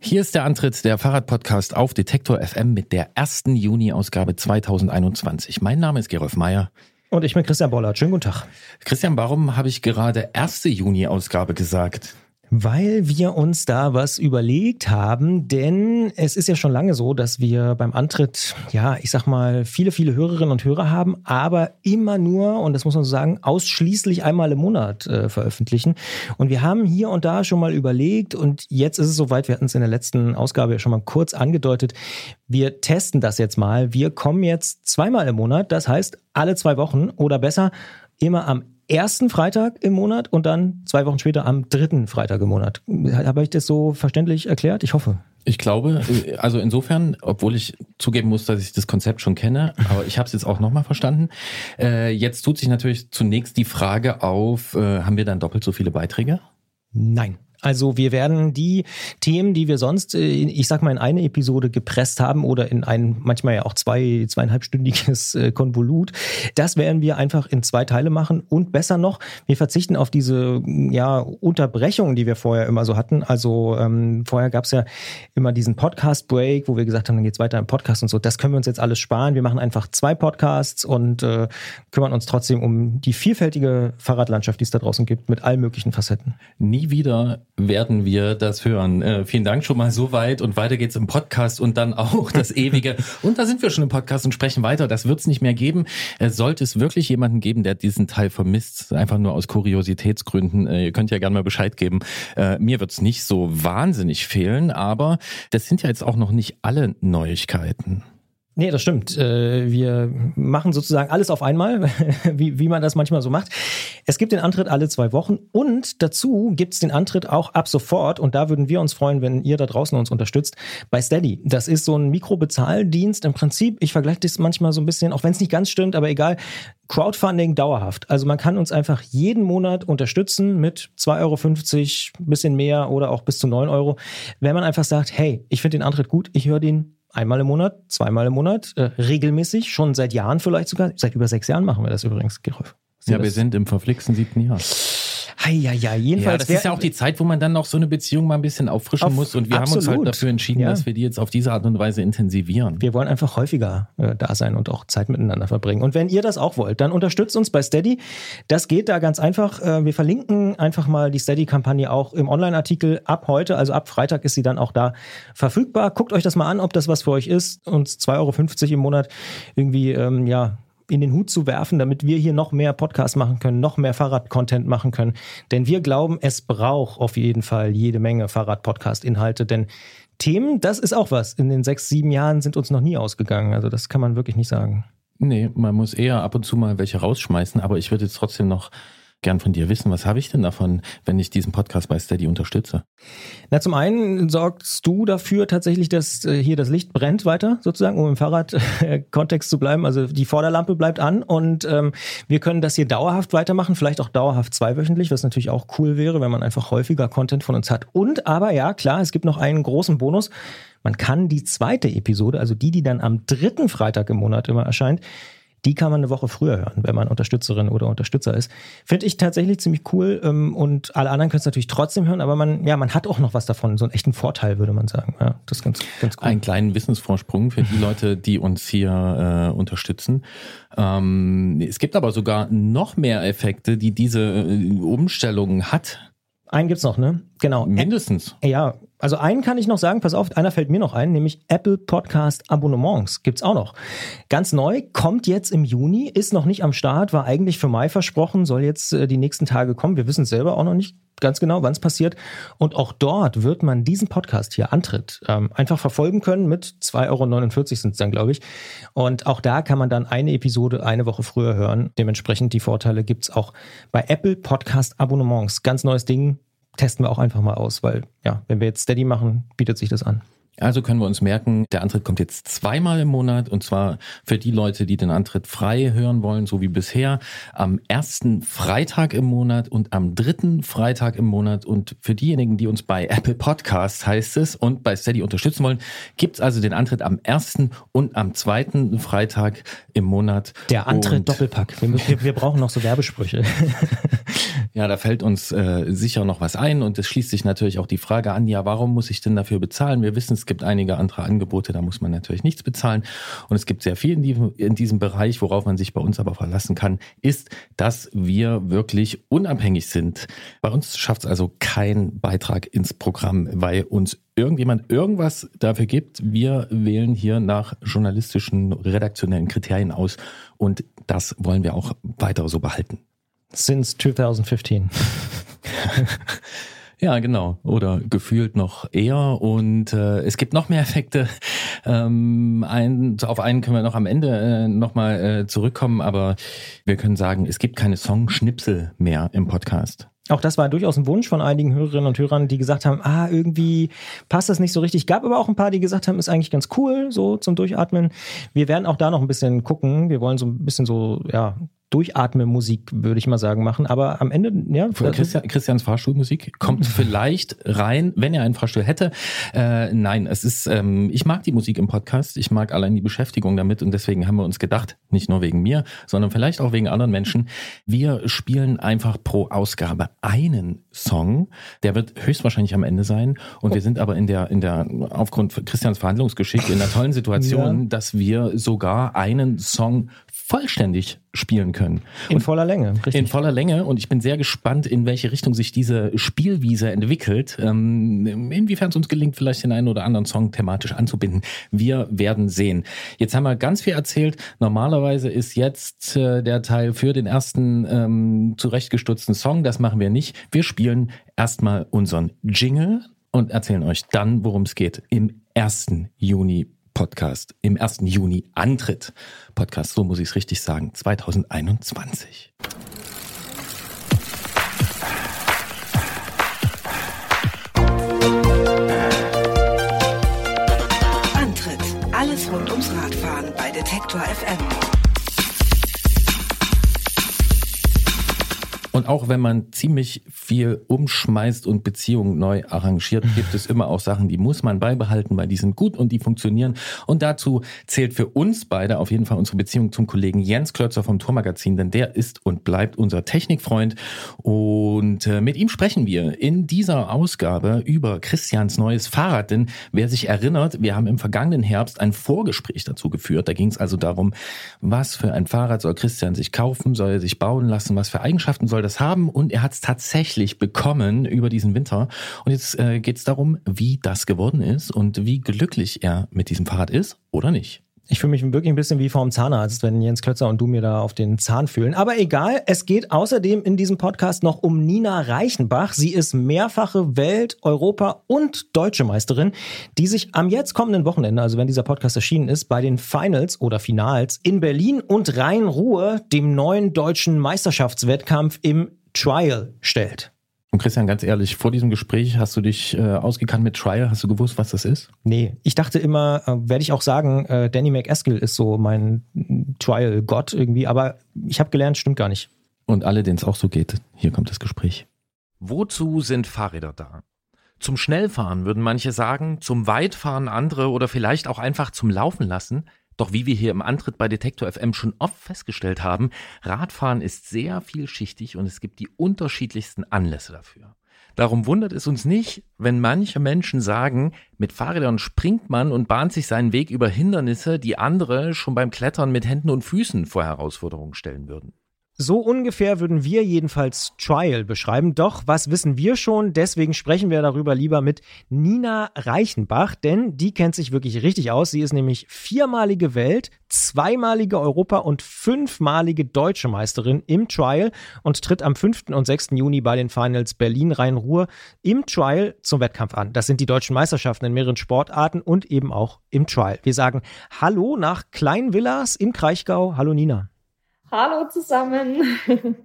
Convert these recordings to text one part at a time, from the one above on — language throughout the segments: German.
Hier ist der Antritt der Fahrradpodcast auf Detektor FM mit der ersten Juni-Ausgabe 2021. Mein Name ist Gerolf Meyer. Und ich bin Christian Bollert. Schönen guten Tag. Christian, warum habe ich gerade erste Juni-Ausgabe gesagt? Weil wir uns da was überlegt haben, denn es ist ja schon lange so, dass wir beim Antritt, ja, ich sag mal, viele, viele Hörerinnen und Hörer haben, aber immer nur, und das muss man so sagen, ausschließlich einmal im Monat äh, veröffentlichen. Und wir haben hier und da schon mal überlegt, und jetzt ist es soweit, wir hatten es in der letzten Ausgabe ja schon mal kurz angedeutet, wir testen das jetzt mal. Wir kommen jetzt zweimal im Monat, das heißt alle zwei Wochen oder besser immer am ersten Freitag im Monat und dann zwei Wochen später am dritten Freitag im Monat. Habe ich das so verständlich erklärt? Ich hoffe. Ich glaube, also insofern, obwohl ich zugeben muss, dass ich das Konzept schon kenne, aber ich habe es jetzt auch nochmal verstanden. Äh, jetzt tut sich natürlich zunächst die Frage auf, äh, haben wir dann doppelt so viele Beiträge? Nein. Also wir werden die Themen, die wir sonst, äh, ich sag mal, in eine Episode gepresst haben oder in ein, manchmal ja auch zwei, zweieinhalbstündiges äh, Konvolut, das werden wir einfach in zwei Teile machen und besser noch, wir verzichten auf diese ja, Unterbrechungen, die wir vorher immer so hatten. Also ähm, vorher gab es ja immer diesen Podcast-Break, wo wir gesagt haben, dann geht's weiter im Podcast und so. Das können wir uns jetzt alles sparen. Wir machen einfach zwei Podcasts und äh, kümmern uns trotzdem um die vielfältige Fahrradlandschaft, die es da draußen gibt, mit allen möglichen Facetten. Nie wieder werden wir das hören. Äh, vielen Dank schon mal so weit und weiter geht's im Podcast und dann auch das ewige. und da sind wir schon im Podcast und sprechen weiter. Das wird's nicht mehr geben. Äh, sollte es wirklich jemanden geben, der diesen Teil vermisst, einfach nur aus Kuriositätsgründen, äh, ihr könnt ja gerne mal Bescheid geben. Äh, mir wird's nicht so wahnsinnig fehlen, aber das sind ja jetzt auch noch nicht alle Neuigkeiten. Nee, das stimmt. Äh, wir machen sozusagen alles auf einmal, wie, wie man das manchmal so macht. Es gibt den Antritt alle zwei Wochen und dazu gibt es den Antritt auch ab sofort und da würden wir uns freuen, wenn ihr da draußen uns unterstützt, bei Steady. Das ist so ein Mikrobezahldienst im Prinzip. Ich vergleiche das manchmal so ein bisschen, auch wenn es nicht ganz stimmt, aber egal. Crowdfunding dauerhaft. Also man kann uns einfach jeden Monat unterstützen mit 2,50 Euro, bisschen mehr oder auch bis zu 9 Euro, wenn man einfach sagt, hey, ich finde den Antritt gut, ich höre den einmal im Monat, zweimal im Monat, äh, regelmäßig, schon seit Jahren vielleicht sogar. Seit über sechs Jahren machen wir das übrigens, Gerolf. Ja, wir sind im verflixten siebten Jahr. Ja, ja, jedenfalls. Ja, das ist ja auch die Zeit, wo man dann noch so eine Beziehung mal ein bisschen auffrischen auf, muss. Und wir absolut. haben uns halt dafür entschieden, ja. dass wir die jetzt auf diese Art und Weise intensivieren. Wir wollen einfach häufiger äh, da sein und auch Zeit miteinander verbringen. Und wenn ihr das auch wollt, dann unterstützt uns bei Steady. Das geht da ganz einfach. Äh, wir verlinken einfach mal die Steady-Kampagne auch im Online-Artikel ab heute. Also ab Freitag ist sie dann auch da verfügbar. Guckt euch das mal an, ob das was für euch ist. Uns 2,50 Euro im Monat irgendwie, ähm, ja, in den Hut zu werfen, damit wir hier noch mehr Podcasts machen können, noch mehr Fahrrad-Content machen können. Denn wir glauben, es braucht auf jeden Fall jede Menge Fahrrad-Podcast-Inhalte, denn Themen, das ist auch was. In den sechs, sieben Jahren sind uns noch nie ausgegangen. Also das kann man wirklich nicht sagen. Nee, man muss eher ab und zu mal welche rausschmeißen, aber ich würde jetzt trotzdem noch gern von dir wissen, was habe ich denn davon, wenn ich diesen Podcast bei Steady unterstütze? Na, zum einen sorgst du dafür tatsächlich, dass äh, hier das Licht brennt weiter, sozusagen, um im Fahrradkontext zu bleiben. Also die Vorderlampe bleibt an und ähm, wir können das hier dauerhaft weitermachen, vielleicht auch dauerhaft zweiwöchentlich, was natürlich auch cool wäre, wenn man einfach häufiger Content von uns hat. Und aber ja, klar, es gibt noch einen großen Bonus. Man kann die zweite Episode, also die, die dann am dritten Freitag im Monat immer erscheint, die kann man eine Woche früher hören, wenn man Unterstützerin oder Unterstützer ist. Finde ich tatsächlich ziemlich cool ähm, und alle anderen können es natürlich trotzdem hören, aber man, ja, man hat auch noch was davon, so einen echten Vorteil, würde man sagen. Ja, das ist ganz, ganz cool. Einen kleinen Wissensvorsprung für die Leute, die uns hier äh, unterstützen. Ähm, es gibt aber sogar noch mehr Effekte, die diese äh, Umstellung hat. Einen gibt's noch, ne? Genau. Mindestens. Ja, also einen kann ich noch sagen, pass auf, einer fällt mir noch ein, nämlich Apple Podcast Abonnements gibt's auch noch. Ganz neu, kommt jetzt im Juni, ist noch nicht am Start, war eigentlich für Mai versprochen, soll jetzt äh, die nächsten Tage kommen. Wir wissen selber auch noch nicht ganz genau, wann es passiert. Und auch dort wird man diesen Podcast hier Antritt ähm, einfach verfolgen können. Mit 2,49 Euro sind es dann, glaube ich. Und auch da kann man dann eine Episode eine Woche früher hören. Dementsprechend die Vorteile gibt's auch bei Apple Podcast Abonnements. Ganz neues Ding, testen wir auch einfach mal aus, weil ja, wenn wir jetzt Steady machen, bietet sich das an. Also können wir uns merken, der Antritt kommt jetzt zweimal im Monat und zwar für die Leute, die den Antritt frei hören wollen, so wie bisher, am ersten Freitag im Monat und am dritten Freitag im Monat. Und für diejenigen, die uns bei Apple Podcasts heißt es und bei Steady unterstützen wollen, gibt's also den Antritt am ersten und am zweiten Freitag im Monat. Der Antritt und Doppelpack. Wir, wir, wir brauchen noch so Werbesprüche. Ja, da fällt uns äh, sicher noch was ein und es schließt sich natürlich auch die Frage an, ja, warum muss ich denn dafür bezahlen? Wir wissen, es gibt einige andere Angebote, da muss man natürlich nichts bezahlen und es gibt sehr viel in diesem, in diesem Bereich, worauf man sich bei uns aber verlassen kann, ist, dass wir wirklich unabhängig sind. Bei uns schafft es also kein Beitrag ins Programm, weil uns irgendjemand irgendwas dafür gibt. Wir wählen hier nach journalistischen, redaktionellen Kriterien aus und das wollen wir auch weiter so behalten. Since 2015. Ja, genau. Oder gefühlt noch eher. Und äh, es gibt noch mehr Effekte. Ähm, ein, auf einen können wir noch am Ende äh, nochmal äh, zurückkommen, aber wir können sagen, es gibt keine Songschnipsel mehr im Podcast. Auch das war durchaus ein Wunsch von einigen Hörerinnen und Hörern, die gesagt haben, ah, irgendwie passt das nicht so richtig. Gab aber auch ein paar, die gesagt haben, ist eigentlich ganz cool, so zum Durchatmen. Wir werden auch da noch ein bisschen gucken. Wir wollen so ein bisschen so, ja, Durchatme-Musik, würde ich mal sagen, machen. Aber am Ende, ja. Christian, Christians Fahrstuhlmusik kommt vielleicht rein, wenn er einen Fahrstuhl hätte. Äh, nein, es ist, ähm, ich mag die Musik im Podcast. Ich mag allein die Beschäftigung damit und deswegen haben wir uns gedacht, nicht nur wegen mir, sondern vielleicht auch wegen anderen Menschen, wir spielen einfach pro Ausgabe einen Song. Der wird höchstwahrscheinlich am Ende sein. Und wir sind aber in der, in der, aufgrund Christians Verhandlungsgeschick in der tollen Situation, ja. dass wir sogar einen Song vollständig spielen können. In und voller Länge. Richtig. In voller Länge. Und ich bin sehr gespannt, in welche Richtung sich diese Spielwiese entwickelt. Ähm, inwiefern es uns gelingt, vielleicht den einen oder anderen Song thematisch anzubinden. Wir werden sehen. Jetzt haben wir ganz viel erzählt. Normalerweise ist jetzt äh, der Teil für den ersten ähm, zurechtgestutzten Song. Das machen wir nicht. Wir spielen erstmal unseren Jingle und erzählen euch dann, worum es geht im 1. Juni Podcast im 1. Juni antritt. Podcast, so muss ich es richtig sagen, 2021. Antritt. Alles rund ums Radfahren bei Detektor FM. Und auch wenn man ziemlich viel umschmeißt und Beziehungen neu arrangiert, gibt es immer auch Sachen, die muss man beibehalten, weil die sind gut und die funktionieren. Und dazu zählt für uns beide auf jeden Fall unsere Beziehung zum Kollegen Jens Klötzer vom Tourmagazin, denn der ist und bleibt unser Technikfreund. Und äh, mit ihm sprechen wir in dieser Ausgabe über Christians neues Fahrrad. Denn wer sich erinnert, wir haben im vergangenen Herbst ein Vorgespräch dazu geführt. Da ging es also darum, was für ein Fahrrad soll Christian sich kaufen, soll er sich bauen lassen, was für Eigenschaften soll das das haben und er hat es tatsächlich bekommen über diesen Winter. Und jetzt äh, geht es darum, wie das geworden ist und wie glücklich er mit diesem Fahrrad ist oder nicht. Ich fühle mich wirklich ein bisschen wie vorm Zahnarzt, wenn Jens Klötzer und du mir da auf den Zahn fühlen. Aber egal, es geht außerdem in diesem Podcast noch um Nina Reichenbach. Sie ist mehrfache Welt-, Europa- und Deutsche Meisterin, die sich am jetzt kommenden Wochenende, also wenn dieser Podcast erschienen ist, bei den Finals oder Finals in Berlin und Rhein-Ruhr dem neuen deutschen Meisterschaftswettkampf im Trial stellt. Und Christian, ganz ehrlich, vor diesem Gespräch hast du dich äh, ausgekannt mit Trial? Hast du gewusst, was das ist? Nee, ich dachte immer, äh, werde ich auch sagen, äh, Danny McEskill ist so mein Trial-Gott irgendwie, aber ich habe gelernt, stimmt gar nicht. Und alle, denen es auch so geht, hier kommt das Gespräch. Wozu sind Fahrräder da? Zum Schnellfahren würden manche sagen, zum Weitfahren andere oder vielleicht auch einfach zum Laufen lassen. Doch wie wir hier im Antritt bei Detektor FM schon oft festgestellt haben, Radfahren ist sehr vielschichtig und es gibt die unterschiedlichsten Anlässe dafür. Darum wundert es uns nicht, wenn manche Menschen sagen, mit Fahrrädern springt man und bahnt sich seinen Weg über Hindernisse, die andere schon beim Klettern mit Händen und Füßen vor Herausforderungen stellen würden. So ungefähr würden wir jedenfalls Trial beschreiben. Doch was wissen wir schon? Deswegen sprechen wir darüber lieber mit Nina Reichenbach, denn die kennt sich wirklich richtig aus. Sie ist nämlich viermalige Welt, zweimalige Europa- und fünfmalige deutsche Meisterin im Trial und tritt am 5. und 6. Juni bei den Finals Berlin-Rhein-Ruhr im Trial zum Wettkampf an. Das sind die deutschen Meisterschaften in mehreren Sportarten und eben auch im Trial. Wir sagen Hallo nach Kleinvillas im Kraichgau. Hallo Nina. Hallo zusammen.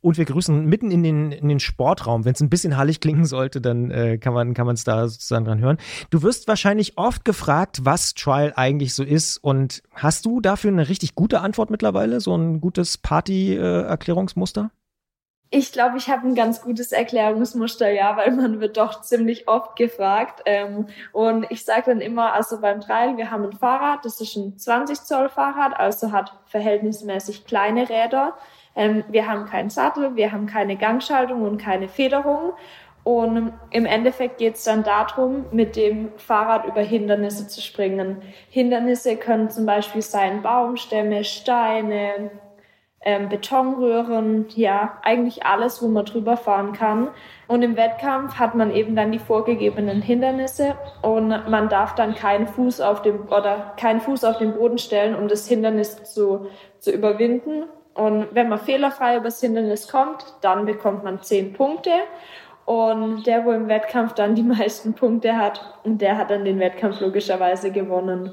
Und wir grüßen mitten in den, in den Sportraum. Wenn es ein bisschen hallig klingen sollte, dann äh, kann man es da sozusagen dran hören. Du wirst wahrscheinlich oft gefragt, was Trial eigentlich so ist. Und hast du dafür eine richtig gute Antwort mittlerweile? So ein gutes Party-Erklärungsmuster? Äh, ich glaube, ich habe ein ganz gutes Erklärungsmuster, ja, weil man wird doch ziemlich oft gefragt. Ähm, und ich sage dann immer, also beim Trail, wir haben ein Fahrrad, das ist ein 20 Zoll Fahrrad, also hat verhältnismäßig kleine Räder. Ähm, wir haben keinen Sattel, wir haben keine Gangschaltung und keine Federung. Und im Endeffekt geht es dann darum, mit dem Fahrrad über Hindernisse zu springen. Hindernisse können zum Beispiel sein Baumstämme, Steine, ähm, Betonröhren, ja, eigentlich alles, wo man drüber fahren kann. Und im Wettkampf hat man eben dann die vorgegebenen Hindernisse und man darf dann keinen Fuß auf dem oder keinen Fuß auf den Boden stellen, um das Hindernis zu, zu überwinden. Und wenn man fehlerfrei übers Hindernis kommt, dann bekommt man zehn Punkte. Und der, wo im Wettkampf dann die meisten Punkte hat, der hat dann den Wettkampf logischerweise gewonnen.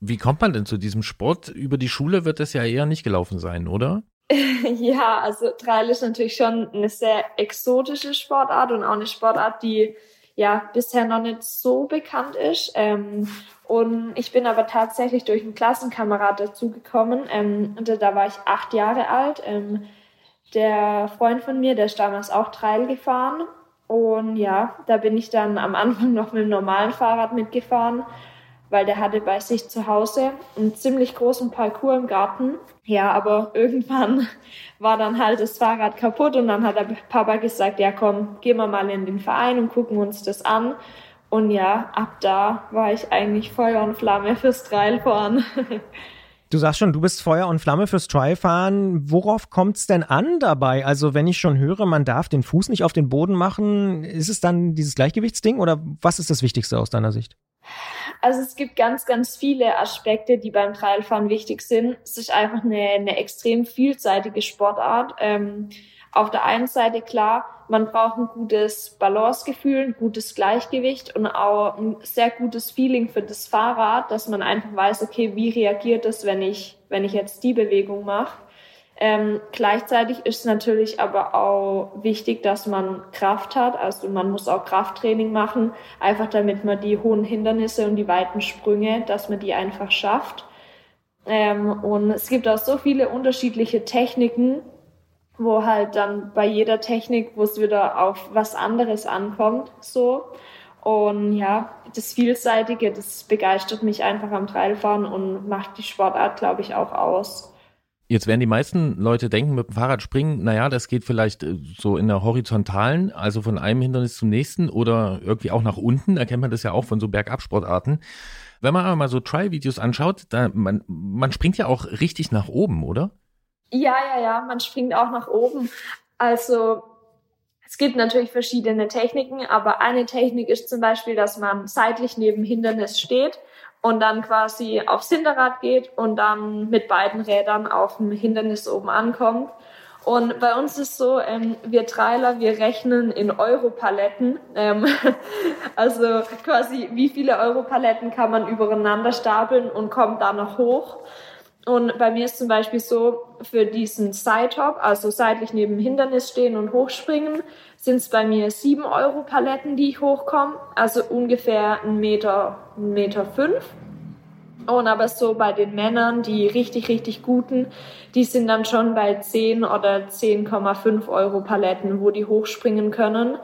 Wie kommt man denn zu diesem Sport? Über die Schule wird das ja eher nicht gelaufen sein, oder? ja, also Trail ist natürlich schon eine sehr exotische Sportart und auch eine Sportart, die ja bisher noch nicht so bekannt ist. Ähm, und ich bin aber tatsächlich durch einen Klassenkamerad dazugekommen. Ähm, da war ich acht Jahre alt. Ähm, der Freund von mir, der ist damals auch Trail gefahren. Und ja, da bin ich dann am Anfang noch mit dem normalen Fahrrad mitgefahren weil der hatte bei sich zu Hause einen ziemlich großen Parcours im Garten. Ja, aber irgendwann war dann halt das Fahrrad kaputt und dann hat der Papa gesagt, ja komm, gehen wir mal in den Verein und gucken uns das an. Und ja, ab da war ich eigentlich Feuer und Flamme fürs Trailfahren. Du sagst schon, du bist Feuer und Flamme fürs Trialfahren. Worauf kommt es denn an dabei? Also wenn ich schon höre, man darf den Fuß nicht auf den Boden machen, ist es dann dieses Gleichgewichtsding oder was ist das Wichtigste aus deiner Sicht? Also es gibt ganz, ganz viele Aspekte, die beim Trailfahren wichtig sind. Es ist einfach eine, eine extrem vielseitige Sportart. Ähm, auf der einen Seite klar, man braucht ein gutes Balancegefühl, ein gutes Gleichgewicht und auch ein sehr gutes Feeling für das Fahrrad, dass man einfach weiß, okay, wie reagiert es, wenn ich, wenn ich jetzt die Bewegung mache. Ähm, gleichzeitig ist natürlich aber auch wichtig, dass man Kraft hat. Also man muss auch Krafttraining machen, einfach damit man die hohen Hindernisse und die weiten Sprünge, dass man die einfach schafft. Ähm, und es gibt auch so viele unterschiedliche Techniken, wo halt dann bei jeder Technik, wo es wieder auf was anderes ankommt, so. Und ja, das Vielseitige, das begeistert mich einfach am Trailfahren und macht die Sportart, glaube ich, auch aus. Jetzt werden die meisten Leute denken, mit dem Fahrrad springen, naja, das geht vielleicht äh, so in der horizontalen, also von einem Hindernis zum nächsten oder irgendwie auch nach unten. Da kennt man das ja auch von so Bergabsportarten. Wenn man aber mal so Try-Videos anschaut, da, man, man springt ja auch richtig nach oben, oder? Ja, ja, ja, man springt auch nach oben. Also es gibt natürlich verschiedene Techniken, aber eine Technik ist zum Beispiel, dass man seitlich neben Hindernis steht und dann quasi aufs Hinterrad geht und dann mit beiden Rädern auf dem Hindernis oben ankommt. Und bei uns ist so, ähm, wir Trailer, wir rechnen in Europaletten. Ähm, also quasi, wie viele Europaletten kann man übereinander stapeln und kommt da noch hoch. Und bei mir ist zum Beispiel so, für diesen Side-Hop, also seitlich neben dem Hindernis stehen und hochspringen, sind es bei mir sieben Euro Paletten, die ich hochkomme, also ungefähr ein Meter, ein Meter fünf. Und aber so bei den Männern, die richtig, richtig guten, die sind dann schon bei 10 oder 10,5 Euro Paletten, wo die hochspringen können.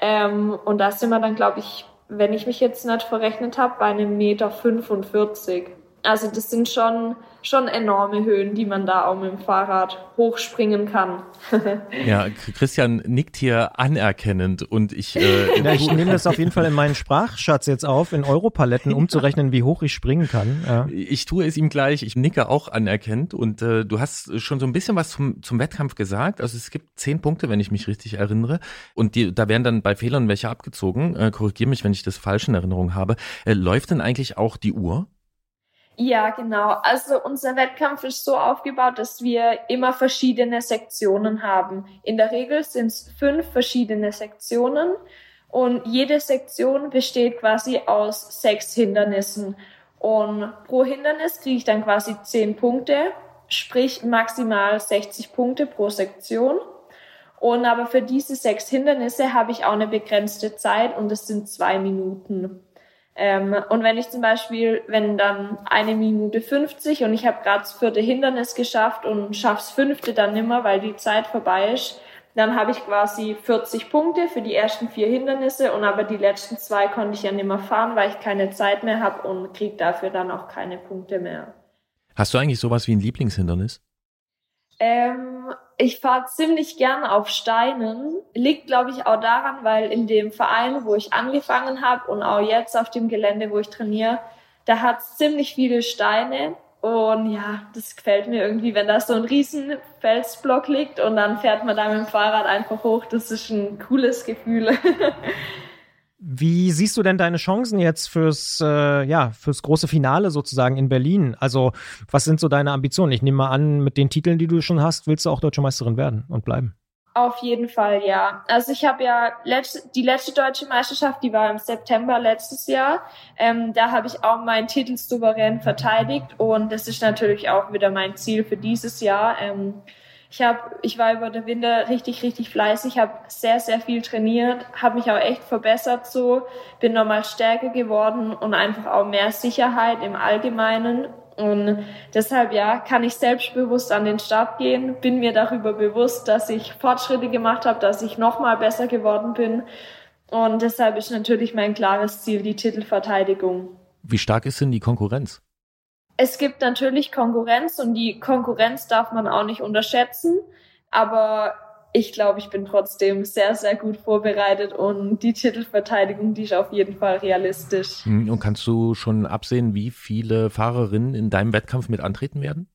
Ähm, und da sind wir dann, glaube ich, wenn ich mich jetzt nicht verrechnet habe, bei einem Meter 45. Also das sind schon, schon enorme Höhen, die man da auch mit dem Fahrrad hochspringen kann. ja, Christian nickt hier anerkennend und ich. Äh, ja, ich nehme das auf jeden Fall in meinen Sprachschatz jetzt auf, in Europaletten umzurechnen, wie hoch ich springen kann. Ja. Ich tue es ihm gleich, ich nicke auch anerkennend und äh, du hast schon so ein bisschen was zum, zum Wettkampf gesagt. Also es gibt zehn Punkte, wenn ich mich richtig erinnere. Und die, da werden dann bei Fehlern welche abgezogen. Äh, Korrigiere mich, wenn ich das falsch in Erinnerung habe. Äh, läuft denn eigentlich auch die Uhr? Ja, genau. Also unser Wettkampf ist so aufgebaut, dass wir immer verschiedene Sektionen haben. In der Regel sind es fünf verschiedene Sektionen und jede Sektion besteht quasi aus sechs Hindernissen. Und pro Hindernis kriege ich dann quasi zehn Punkte, sprich maximal 60 Punkte pro Sektion. Und aber für diese sechs Hindernisse habe ich auch eine begrenzte Zeit und es sind zwei Minuten. Ähm, und wenn ich zum Beispiel, wenn dann eine Minute 50 und ich habe gerade das vierte Hindernis geschafft und schaff's fünfte dann nimmer, weil die Zeit vorbei ist, dann habe ich quasi 40 Punkte für die ersten vier Hindernisse und aber die letzten zwei konnte ich ja nimmer fahren, weil ich keine Zeit mehr habe und krieg dafür dann auch keine Punkte mehr. Hast du eigentlich sowas wie ein Lieblingshindernis? Ähm, ich fahre ziemlich gern auf Steinen. Liegt, glaube ich, auch daran, weil in dem Verein, wo ich angefangen habe und auch jetzt auf dem Gelände, wo ich trainiere, da hat es ziemlich viele Steine. Und ja, das gefällt mir irgendwie, wenn da so ein riesen Felsblock liegt und dann fährt man da mit dem Fahrrad einfach hoch. Das ist ein cooles Gefühl. Wie siehst du denn deine Chancen jetzt fürs, äh, ja, fürs große Finale sozusagen in Berlin? Also, was sind so deine Ambitionen? Ich nehme mal an, mit den Titeln, die du schon hast, willst du auch Deutsche Meisterin werden und bleiben? Auf jeden Fall, ja. Also ich habe ja letzte, die letzte deutsche Meisterschaft, die war im September letztes Jahr. Ähm, da habe ich auch meinen Titel souverän verteidigt und das ist natürlich auch wieder mein Ziel für dieses Jahr. Ähm, ich habe, ich war über den Winter richtig, richtig fleißig, habe sehr, sehr viel trainiert, habe mich auch echt verbessert so, bin nochmal stärker geworden und einfach auch mehr Sicherheit im Allgemeinen. Und deshalb, ja, kann ich selbstbewusst an den Start gehen, bin mir darüber bewusst, dass ich Fortschritte gemacht habe, dass ich nochmal besser geworden bin. Und deshalb ist natürlich mein klares Ziel die Titelverteidigung. Wie stark ist denn die Konkurrenz? Es gibt natürlich Konkurrenz und die Konkurrenz darf man auch nicht unterschätzen. Aber ich glaube, ich bin trotzdem sehr, sehr gut vorbereitet und die Titelverteidigung, die ist auf jeden Fall realistisch. Hm, und kannst du schon absehen, wie viele Fahrerinnen in deinem Wettkampf mit antreten werden?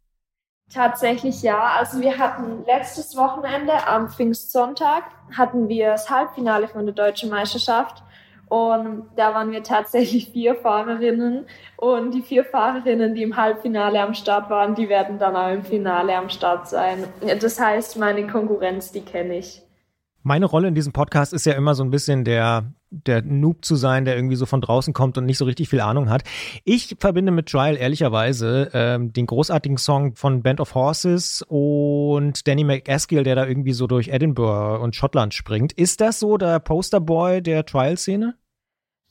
Tatsächlich ja. Also wir hatten letztes Wochenende am Pfingstsonntag hatten wir das Halbfinale von der deutschen Meisterschaft und da waren wir tatsächlich vier Fahrerinnen. Und die vier Fahrerinnen, die im Halbfinale am Start waren, die werden dann auch im Finale am Start sein. Das heißt, meine Konkurrenz, die kenne ich. Meine Rolle in diesem Podcast ist ja immer so ein bisschen der, der Noob zu sein, der irgendwie so von draußen kommt und nicht so richtig viel Ahnung hat. Ich verbinde mit Trial ehrlicherweise ähm, den großartigen Song von Band of Horses und Danny McAskill, der da irgendwie so durch Edinburgh und Schottland springt. Ist das so der Posterboy der Trial-Szene?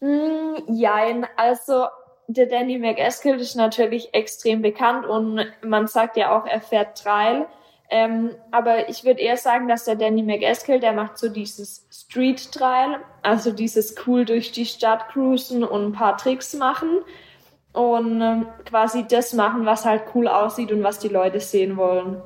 Mm, jein, also der Danny McEskill ist natürlich extrem bekannt und man sagt ja auch, er fährt Trail. Ähm, aber ich würde eher sagen, dass der Danny McEskill, der macht so dieses Street Trail, also dieses cool durch die Stadt cruisen und ein paar Tricks machen und ähm, quasi das machen, was halt cool aussieht und was die Leute sehen wollen.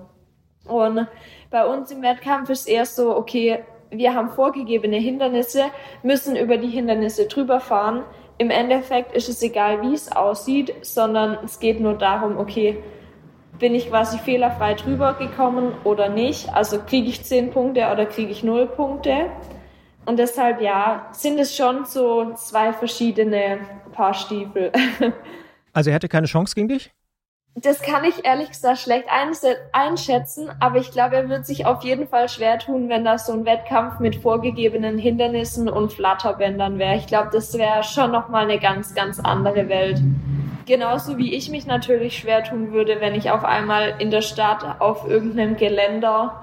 Und bei uns im Wettkampf ist eher so, okay, wir haben vorgegebene Hindernisse, müssen über die Hindernisse drüber fahren. Im Endeffekt ist es egal, wie es aussieht, sondern es geht nur darum, okay, bin ich quasi fehlerfrei drüber gekommen oder nicht? Also kriege ich zehn Punkte oder kriege ich null Punkte? Und deshalb, ja, sind es schon so zwei verschiedene Paar Stiefel. Also er hätte keine Chance gegen dich? Das kann ich ehrlich gesagt schlecht einschätzen, aber ich glaube, er wird sich auf jeden Fall schwer tun, wenn das so ein Wettkampf mit vorgegebenen Hindernissen und Flatterbändern wäre. Ich glaube, das wäre schon nochmal eine ganz, ganz andere Welt. Genauso wie ich mich natürlich schwer tun würde, wenn ich auf einmal in der Stadt auf irgendeinem Geländer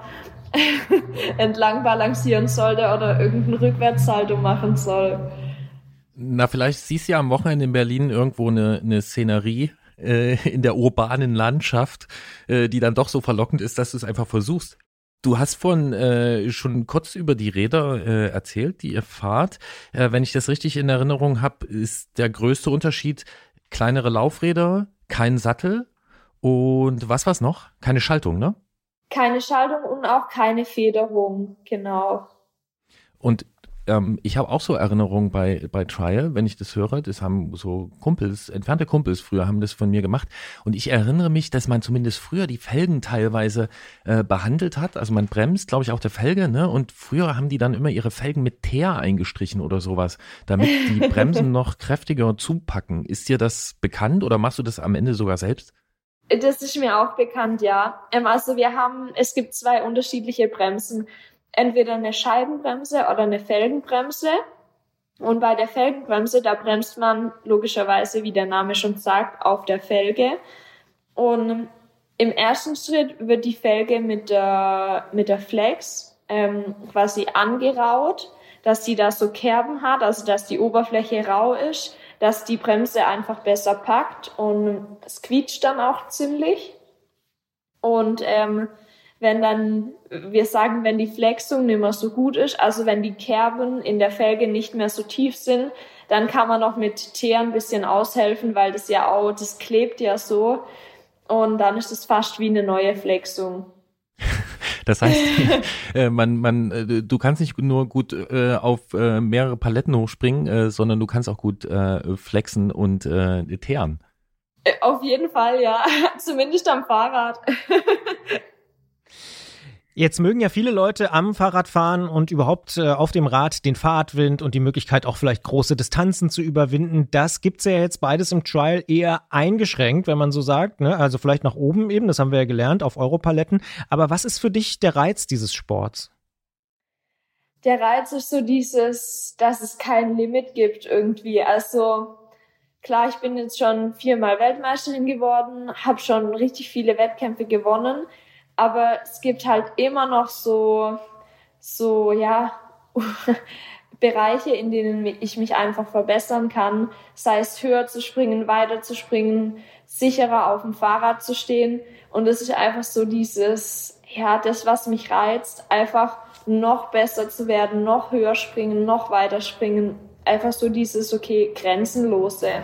entlang balancieren sollte oder irgendein Rückwärtssalto machen soll. Na, vielleicht siehst du ja am Wochenende in Berlin irgendwo eine, eine Szenerie, äh, in der urbanen Landschaft, äh, die dann doch so verlockend ist, dass du es einfach versuchst. Du hast vorhin äh, schon kurz über die Räder äh, erzählt, die ihr fahrt. Äh, wenn ich das richtig in Erinnerung habe, ist der größte Unterschied kleinere Laufräder, kein Sattel und was war's noch? Keine Schaltung, ne? Keine Schaltung und auch keine Federung, genau. Und ähm, ich habe auch so Erinnerungen bei, bei Trial, wenn ich das höre. Das haben so Kumpels, entfernte Kumpels früher haben das von mir gemacht. Und ich erinnere mich, dass man zumindest früher die Felgen teilweise äh, behandelt hat. Also man bremst, glaube ich, auch der Felge, ne? Und früher haben die dann immer ihre Felgen mit Teer eingestrichen oder sowas, damit die Bremsen noch kräftiger zupacken. Ist dir das bekannt oder machst du das am Ende sogar selbst? Das ist mir auch bekannt, ja. Ähm, also wir haben, es gibt zwei unterschiedliche Bremsen entweder eine Scheibenbremse oder eine Felgenbremse. Und bei der Felgenbremse, da bremst man logischerweise, wie der Name schon sagt, auf der Felge. Und im ersten Schritt wird die Felge mit der, mit der Flex ähm, quasi angeraut, dass sie da so Kerben hat, also dass die Oberfläche rau ist, dass die Bremse einfach besser packt und es dann auch ziemlich. Und ähm, wenn dann, wir sagen, wenn die Flexung nicht mehr so gut ist, also wenn die Kerben in der Felge nicht mehr so tief sind, dann kann man noch mit Teer ein bisschen aushelfen, weil das ja auch, das klebt ja so und dann ist es fast wie eine neue Flexung. Das heißt, äh, man, man, äh, du kannst nicht nur gut äh, auf äh, mehrere Paletten hochspringen, äh, sondern du kannst auch gut äh, flexen und teeren. Auf jeden Fall, ja. Zumindest am Fahrrad. Jetzt mögen ja viele Leute am Fahrrad fahren und überhaupt äh, auf dem Rad den Fahrradwind und die Möglichkeit auch vielleicht große Distanzen zu überwinden. Das gibt's ja jetzt beides im Trial eher eingeschränkt, wenn man so sagt. Ne? Also vielleicht nach oben eben, das haben wir ja gelernt, auf Europaletten. Aber was ist für dich der Reiz dieses Sports? Der Reiz ist so dieses, dass es kein Limit gibt irgendwie. Also klar, ich bin jetzt schon viermal Weltmeisterin geworden, habe schon richtig viele Wettkämpfe gewonnen aber es gibt halt immer noch so, so, ja, Bereiche, in denen ich mich einfach verbessern kann, sei es höher zu springen, weiter zu springen, sicherer auf dem Fahrrad zu stehen. Und es ist einfach so dieses, ja, das, was mich reizt, einfach noch besser zu werden, noch höher springen, noch weiter springen. Einfach so dieses, okay, grenzenlose.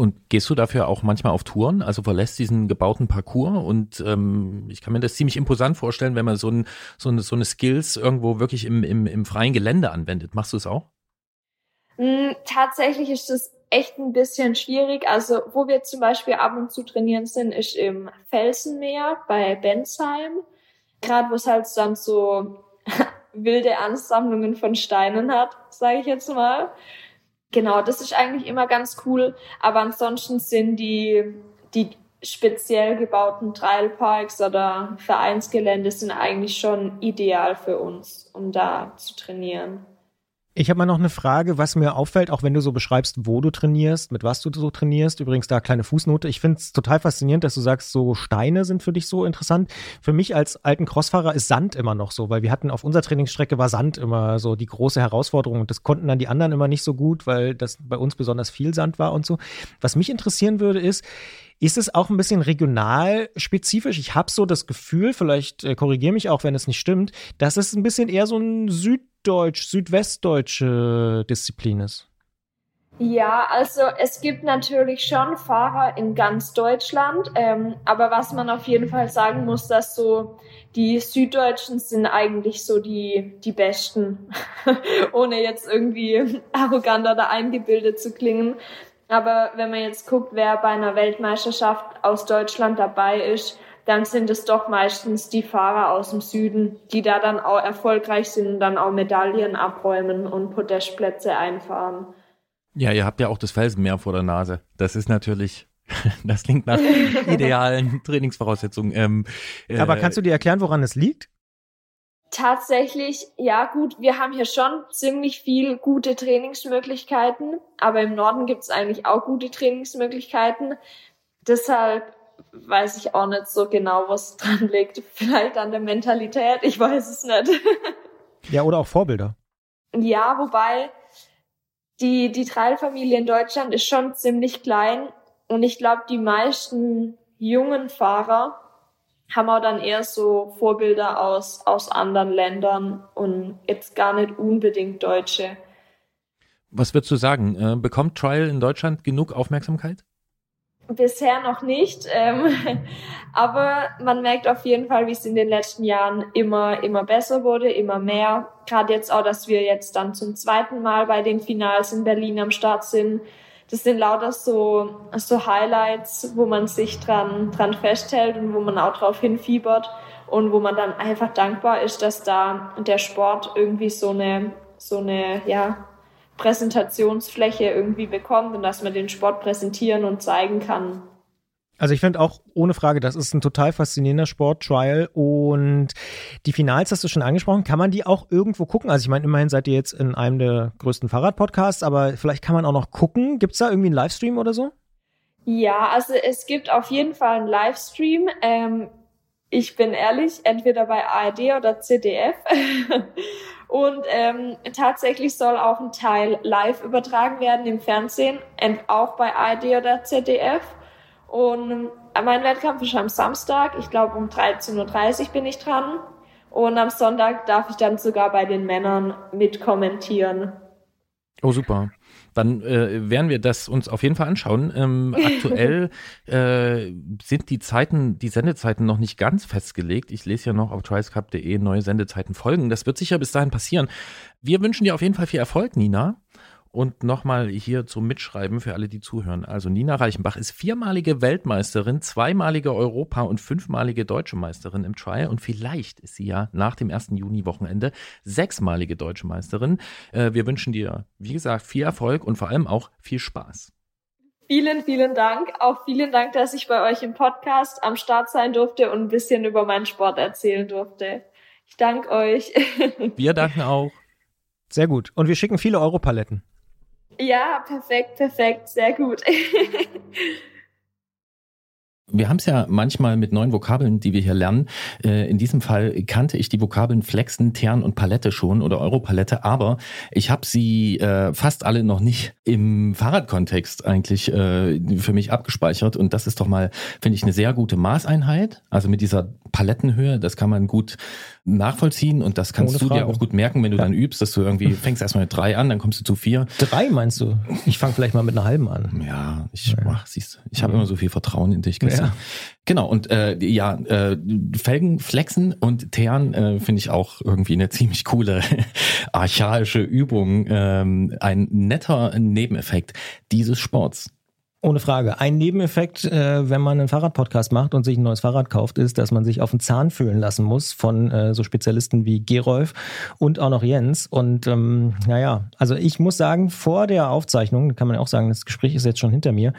Und gehst du dafür auch manchmal auf Touren, also verlässt diesen gebauten Parcours? Und ähm, ich kann mir das ziemlich imposant vorstellen, wenn man so, ein, so, eine, so eine Skills irgendwo wirklich im, im, im freien Gelände anwendet. Machst du es auch? Mm, tatsächlich ist das echt ein bisschen schwierig. Also wo wir zum Beispiel ab und zu trainieren sind, ist im Felsenmeer bei Bensheim. Gerade wo es halt dann so wilde Ansammlungen von Steinen hat, sage ich jetzt mal. Genau, das ist eigentlich immer ganz cool. Aber ansonsten sind die, die speziell gebauten Trailparks oder Vereinsgelände sind eigentlich schon ideal für uns, um da zu trainieren. Ich habe mal noch eine Frage, was mir auffällt, auch wenn du so beschreibst, wo du trainierst, mit was du so trainierst. Übrigens da kleine Fußnote. Ich finde es total faszinierend, dass du sagst, so Steine sind für dich so interessant. Für mich als alten Crossfahrer ist Sand immer noch so, weil wir hatten auf unserer Trainingsstrecke war Sand immer so die große Herausforderung und das konnten dann die anderen immer nicht so gut, weil das bei uns besonders viel Sand war und so. Was mich interessieren würde ist, ist es auch ein bisschen regional spezifisch? Ich habe so das Gefühl, vielleicht äh, korrigiere mich auch, wenn es nicht stimmt, dass es ein bisschen eher so ein Süd süddeutsch, südwestdeutsche Disziplin ist? Ja, also es gibt natürlich schon Fahrer in ganz Deutschland, ähm, aber was man auf jeden Fall sagen muss, dass so die Süddeutschen sind eigentlich so die, die Besten, ohne jetzt irgendwie arrogant oder eingebildet zu klingen. Aber wenn man jetzt guckt, wer bei einer Weltmeisterschaft aus Deutschland dabei ist, dann sind es doch meistens die Fahrer aus dem Süden, die da dann auch erfolgreich sind und dann auch Medaillen abräumen und Podestplätze einfahren. Ja, ihr habt ja auch das Felsenmeer vor der Nase. Das ist natürlich, das klingt nach idealen Trainingsvoraussetzungen. Ähm, äh, Aber kannst du dir erklären, woran es liegt? Tatsächlich, ja gut, wir haben hier schon ziemlich viel gute Trainingsmöglichkeiten, aber im Norden gibt es eigentlich auch gute Trainingsmöglichkeiten. Deshalb weiß ich auch nicht so genau, was dran liegt. Vielleicht an der Mentalität, ich weiß es nicht. Ja, oder auch Vorbilder. Ja, wobei die, die Trailfamilie in Deutschland ist schon ziemlich klein und ich glaube, die meisten jungen Fahrer haben auch dann eher so Vorbilder aus, aus anderen Ländern und jetzt gar nicht unbedingt Deutsche. Was würdest du sagen? Äh, bekommt Trial in Deutschland genug Aufmerksamkeit? Bisher noch nicht, ähm, aber man merkt auf jeden Fall, wie es in den letzten Jahren immer, immer besser wurde, immer mehr. Gerade jetzt auch, dass wir jetzt dann zum zweiten Mal bei den Finals in Berlin am Start sind. Das sind lauter so, so Highlights, wo man sich dran, dran festhält und wo man auch drauf hinfiebert und wo man dann einfach dankbar ist, dass da der Sport irgendwie so eine, so eine, ja, Präsentationsfläche irgendwie bekommt und dass man den Sport präsentieren und zeigen kann. Also ich finde auch ohne Frage, das ist ein total faszinierender Sport, Trial. Und die Finals hast du schon angesprochen. Kann man die auch irgendwo gucken? Also ich meine, immerhin seid ihr jetzt in einem der größten Fahrradpodcasts, aber vielleicht kann man auch noch gucken. Gibt es da irgendwie einen Livestream oder so? Ja, also es gibt auf jeden Fall einen Livestream. Ähm, ich bin ehrlich, entweder bei ARD oder ZDF. Und ähm, tatsächlich soll auch ein Teil live übertragen werden im Fernsehen, auch bei ARD oder ZDF. Und äh, mein Wettkampf ist am Samstag, ich glaube um 13.30 Uhr bin ich dran. Und am Sonntag darf ich dann sogar bei den Männern mitkommentieren. Oh, super. Dann äh, werden wir das uns auf jeden Fall anschauen. Ähm, aktuell äh, sind die Zeiten, die Sendezeiten noch nicht ganz festgelegt. Ich lese ja noch auf tricescup.de neue Sendezeiten folgen. Das wird sicher bis dahin passieren. Wir wünschen dir auf jeden Fall viel Erfolg, Nina. Und nochmal hier zum Mitschreiben für alle, die zuhören. Also Nina Reichenbach ist viermalige Weltmeisterin, zweimalige Europa- und fünfmalige deutsche Meisterin im Trial. Und vielleicht ist sie ja nach dem 1. Juni-Wochenende sechsmalige deutsche Meisterin. Äh, wir wünschen dir, wie gesagt, viel Erfolg und vor allem auch viel Spaß. Vielen, vielen Dank. Auch vielen Dank, dass ich bei euch im Podcast am Start sein durfte und ein bisschen über meinen Sport erzählen durfte. Ich danke euch. Wir danken auch. Sehr gut. Und wir schicken viele Europaletten. Ja, perfekt, perfekt, sehr gut. Wir haben es ja manchmal mit neuen Vokabeln, die wir hier lernen. Äh, in diesem Fall kannte ich die Vokabeln Flexen, Tern und Palette schon oder Europalette, aber ich habe sie äh, fast alle noch nicht im Fahrradkontext eigentlich äh, für mich abgespeichert. Und das ist doch mal, finde ich, eine sehr gute Maßeinheit. Also mit dieser Palettenhöhe, das kann man gut nachvollziehen und das kannst Ohne du Frage. dir auch gut merken, wenn du ja. dann übst, dass du irgendwie fängst erstmal mit drei an, dann kommst du zu vier. Drei meinst du? Ich fange vielleicht mal mit einer halben an. Ja, ich ja. Mach, siehst du, ich habe ja. immer so viel Vertrauen in dich. Ja. Genau, und äh, ja, äh, Felgen flexen und teeren äh, finde ich auch irgendwie eine ziemlich coole archaische Übung. Ähm, ein netter Nebeneffekt dieses Sports. Ohne Frage. Ein Nebeneffekt, äh, wenn man einen Fahrradpodcast macht und sich ein neues Fahrrad kauft, ist, dass man sich auf den Zahn fühlen lassen muss von äh, so Spezialisten wie Gerolf und auch noch Jens. Und ähm, naja, also ich muss sagen, vor der Aufzeichnung, kann man auch sagen, das Gespräch ist jetzt schon hinter mir,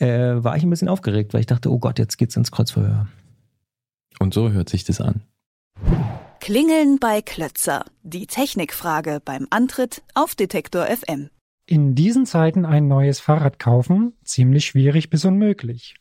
äh, war ich ein bisschen aufgeregt, weil ich dachte, oh Gott, jetzt geht's ins Kreuzverhör. Und so hört sich das an. Klingeln bei Klötzer. Die Technikfrage beim Antritt auf Detektor FM in diesen Zeiten ein neues Fahrrad kaufen ziemlich schwierig bis unmöglich.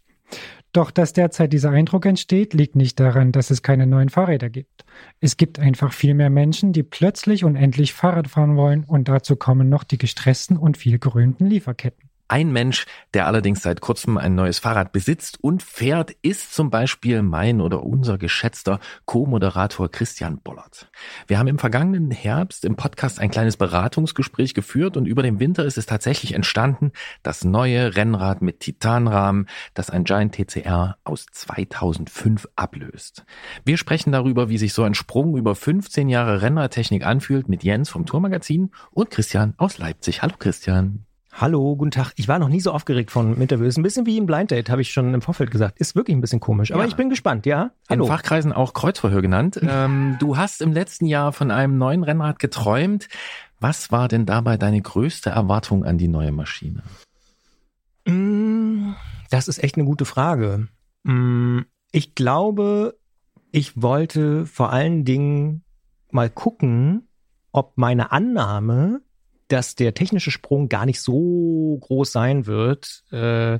Doch dass derzeit dieser Eindruck entsteht, liegt nicht daran, dass es keine neuen Fahrräder gibt. Es gibt einfach viel mehr Menschen, die plötzlich und endlich Fahrrad fahren wollen und dazu kommen noch die gestressten und viel gerühmten Lieferketten. Ein Mensch, der allerdings seit kurzem ein neues Fahrrad besitzt und fährt, ist zum Beispiel mein oder unser geschätzter Co-Moderator Christian Bollert. Wir haben im vergangenen Herbst im Podcast ein kleines Beratungsgespräch geführt und über den Winter ist es tatsächlich entstanden, das neue Rennrad mit Titanrahmen, das ein Giant TCR aus 2005 ablöst. Wir sprechen darüber, wie sich so ein Sprung über 15 Jahre Rennradtechnik anfühlt mit Jens vom Tourmagazin und Christian aus Leipzig. Hallo Christian. Hallo, guten Tag. Ich war noch nie so aufgeregt von Interviews. Ein bisschen wie ein Blind Date, habe ich schon im Vorfeld gesagt. Ist wirklich ein bisschen komisch, aber ja. ich bin gespannt, ja? Hallo. In Fachkreisen auch Kreuzverhör genannt. ähm, du hast im letzten Jahr von einem neuen Rennrad geträumt. Was war denn dabei deine größte Erwartung an die neue Maschine? Mm, das ist echt eine gute Frage. Mm, ich glaube, ich wollte vor allen Dingen mal gucken, ob meine Annahme, dass der technische Sprung gar nicht so groß sein wird, äh,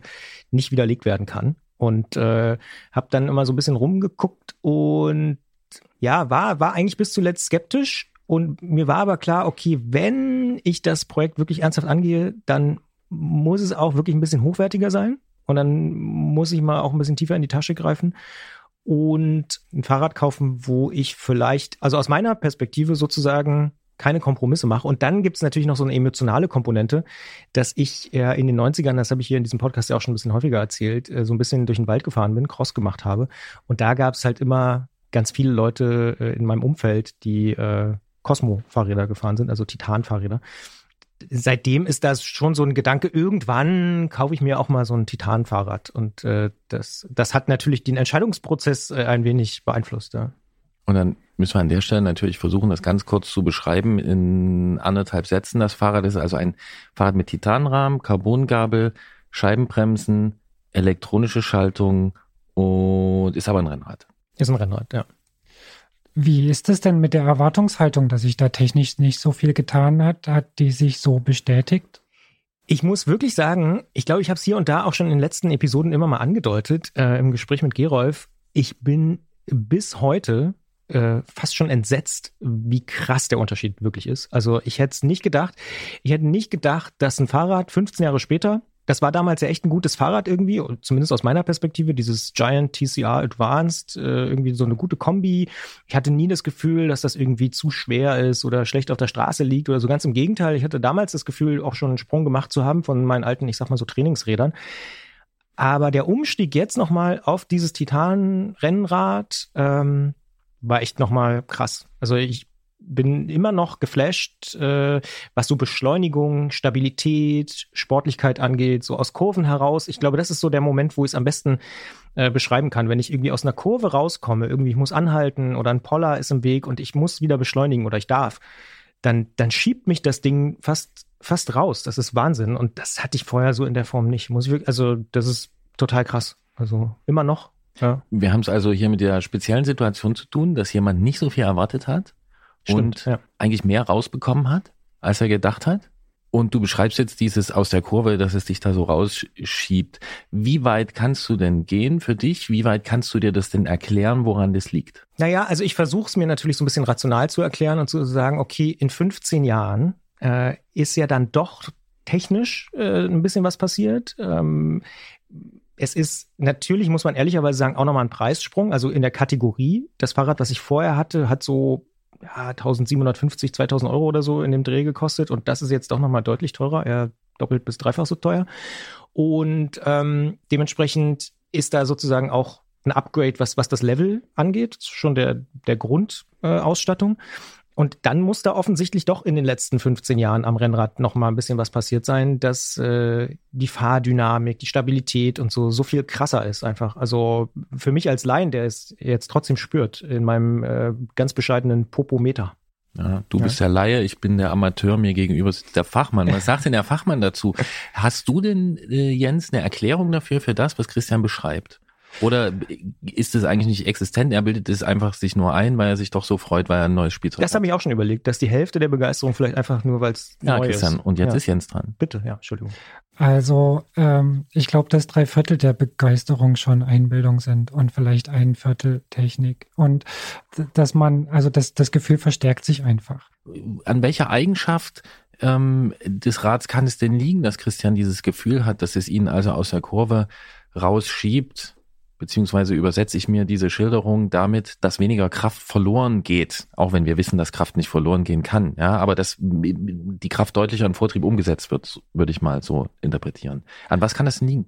nicht widerlegt werden kann. Und äh, habe dann immer so ein bisschen rumgeguckt und ja, war, war eigentlich bis zuletzt skeptisch. Und mir war aber klar, okay, wenn ich das Projekt wirklich ernsthaft angehe, dann muss es auch wirklich ein bisschen hochwertiger sein. Und dann muss ich mal auch ein bisschen tiefer in die Tasche greifen und ein Fahrrad kaufen, wo ich vielleicht, also aus meiner Perspektive sozusagen keine Kompromisse mache. Und dann gibt es natürlich noch so eine emotionale Komponente, dass ich äh, in den 90ern, das habe ich hier in diesem Podcast ja auch schon ein bisschen häufiger erzählt, äh, so ein bisschen durch den Wald gefahren bin, Cross gemacht habe. Und da gab es halt immer ganz viele Leute äh, in meinem Umfeld, die Cosmo-Fahrräder gefahren sind, also Titan-Fahrräder. Seitdem ist das schon so ein Gedanke, irgendwann kaufe ich mir auch mal so ein Titan-Fahrrad. Und das, das hat natürlich den Entscheidungsprozess ein wenig beeinflusst. Ja. Und dann müssen wir an der Stelle natürlich versuchen, das ganz kurz zu beschreiben in anderthalb Sätzen. Das Fahrrad ist also ein Fahrrad mit Titanrahmen, Carbongabel, Scheibenbremsen, elektronische Schaltung und ist aber ein Rennrad. Ist ein Rennrad, ja. Wie ist es denn mit der Erwartungshaltung, dass sich da technisch nicht so viel getan hat? Hat die sich so bestätigt? Ich muss wirklich sagen, ich glaube, ich habe es hier und da auch schon in den letzten Episoden immer mal angedeutet, äh, im Gespräch mit Gerolf. Ich bin bis heute äh, fast schon entsetzt, wie krass der Unterschied wirklich ist. Also ich hätte es nicht gedacht. Ich hätte nicht gedacht, dass ein Fahrrad 15 Jahre später das war damals ja echt ein gutes Fahrrad irgendwie, zumindest aus meiner Perspektive, dieses Giant TCR Advanced, äh, irgendwie so eine gute Kombi. Ich hatte nie das Gefühl, dass das irgendwie zu schwer ist oder schlecht auf der Straße liegt oder so. Ganz im Gegenteil, ich hatte damals das Gefühl, auch schon einen Sprung gemacht zu haben von meinen alten, ich sag mal so Trainingsrädern. Aber der Umstieg jetzt nochmal auf dieses Titan-Rennrad ähm, war echt nochmal krass. Also ich bin immer noch geflasht, äh, was so Beschleunigung, Stabilität, Sportlichkeit angeht, so aus Kurven heraus. Ich glaube, das ist so der Moment, wo ich es am besten äh, beschreiben kann. Wenn ich irgendwie aus einer Kurve rauskomme, irgendwie ich muss anhalten oder ein Poller ist im Weg und ich muss wieder beschleunigen oder ich darf, dann, dann schiebt mich das Ding fast, fast raus. Das ist Wahnsinn. Und das hatte ich vorher so in der Form nicht. Muss ich wirklich, also das ist total krass. Also immer noch. Ja. Wir haben es also hier mit der speziellen Situation zu tun, dass jemand nicht so viel erwartet hat Stimmt, und ja. eigentlich mehr rausbekommen hat, als er gedacht hat. Und du beschreibst jetzt dieses aus der Kurve, dass es dich da so rausschiebt. Wie weit kannst du denn gehen für dich? Wie weit kannst du dir das denn erklären, woran das liegt? Naja, also ich versuche es mir natürlich so ein bisschen rational zu erklären und zu sagen, okay, in 15 Jahren äh, ist ja dann doch technisch äh, ein bisschen was passiert. Ähm, es ist natürlich, muss man ehrlicherweise sagen, auch nochmal ein Preissprung. Also in der Kategorie, das Fahrrad, was ich vorher hatte, hat so ja, 1750, 2000 Euro oder so in dem Dreh gekostet und das ist jetzt doch nochmal deutlich teurer, eher doppelt bis dreifach so teuer. Und ähm, dementsprechend ist da sozusagen auch ein Upgrade, was, was das Level angeht, schon der, der Grundausstattung. Äh, und dann muss da offensichtlich doch in den letzten 15 Jahren am Rennrad noch mal ein bisschen was passiert sein, dass äh, die Fahrdynamik, die Stabilität und so so viel krasser ist einfach. Also für mich als Laien, der es jetzt trotzdem spürt in meinem äh, ganz bescheidenen Popometer. Ja, du ja. bist der Laie, ich bin der Amateur, mir gegenüber sitzt der Fachmann. Was sagt denn der Fachmann dazu? Hast du denn, äh, Jens, eine Erklärung dafür, für das, was Christian beschreibt? Oder ist es eigentlich nicht existent? Er bildet es einfach sich nur ein, weil er sich doch so freut, weil er ein neues Spielzeug Das habe ich auch schon überlegt, dass die Hälfte der Begeisterung vielleicht einfach nur, weil es ja, neu Christian, ist. Und jetzt ja. ist Jens dran. Bitte, ja, Entschuldigung. Also ähm, ich glaube, dass drei Viertel der Begeisterung schon Einbildung sind und vielleicht ein Viertel Technik. Und dass man, also das, das Gefühl verstärkt sich einfach. An welcher Eigenschaft ähm, des Rats kann es denn liegen, dass Christian dieses Gefühl hat, dass es ihn also aus der Kurve rausschiebt? Beziehungsweise übersetze ich mir diese Schilderung damit, dass weniger Kraft verloren geht, auch wenn wir wissen, dass Kraft nicht verloren gehen kann, ja, aber dass die Kraft deutlicher in Vortrieb umgesetzt wird, würde ich mal so interpretieren. An was kann das liegen?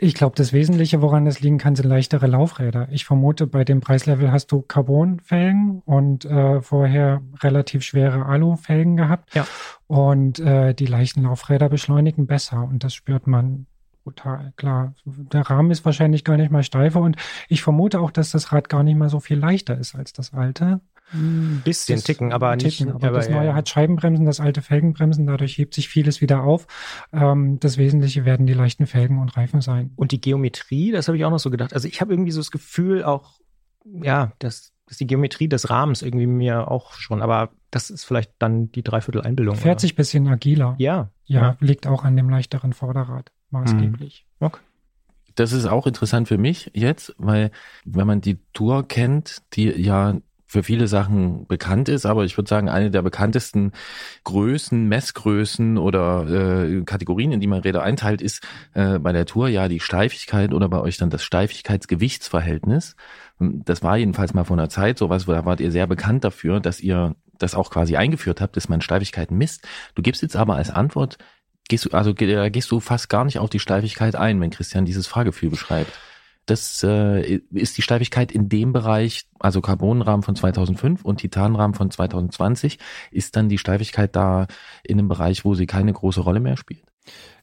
Ich glaube, das Wesentliche, woran das liegen kann, sind leichtere Laufräder. Ich vermute, bei dem Preislevel hast du Carbonfelgen und äh, vorher relativ schwere Alufelgen gehabt. Ja. Und äh, die leichten Laufräder beschleunigen besser und das spürt man brutal, klar. Der Rahmen ist wahrscheinlich gar nicht mal steifer und ich vermute auch, dass das Rad gar nicht mal so viel leichter ist als das alte. Ein bisschen das ticken, aber nicht. aber, aber das neue ja. hat Scheibenbremsen, das alte Felgenbremsen, dadurch hebt sich vieles wieder auf. Ähm, das Wesentliche werden die leichten Felgen und Reifen sein. Und die Geometrie, das habe ich auch noch so gedacht. Also ich habe irgendwie so das Gefühl auch, ja, dass, dass die Geometrie des Rahmens irgendwie mir auch schon, aber das ist vielleicht dann die Dreiviertel Einbildung. Fährt oder? sich bisschen agiler. Ja, ja. Ja, liegt auch an dem leichteren Vorderrad maßgeblich. Mhm. Okay. Das ist auch interessant für mich jetzt, weil wenn man die Tour kennt, die ja für viele Sachen bekannt ist, aber ich würde sagen, eine der bekanntesten Größen, Messgrößen oder äh, Kategorien, in die man Räder einteilt, ist äh, bei der Tour ja die Steifigkeit oder bei euch dann das Steifigkeitsgewichtsverhältnis. Das war jedenfalls mal vor einer Zeit sowas, da wart ihr sehr bekannt dafür, dass ihr das auch quasi eingeführt habt, dass man Steifigkeiten misst. Du gibst jetzt aber als Antwort gehst du, also gehst du fast gar nicht auf die Steifigkeit ein, wenn Christian dieses Fahrgefühl beschreibt. Das äh, ist die Steifigkeit in dem Bereich, also Carbonrahmen von 2005 und Titanrahmen von 2020, ist dann die Steifigkeit da in einem Bereich, wo sie keine große Rolle mehr spielt?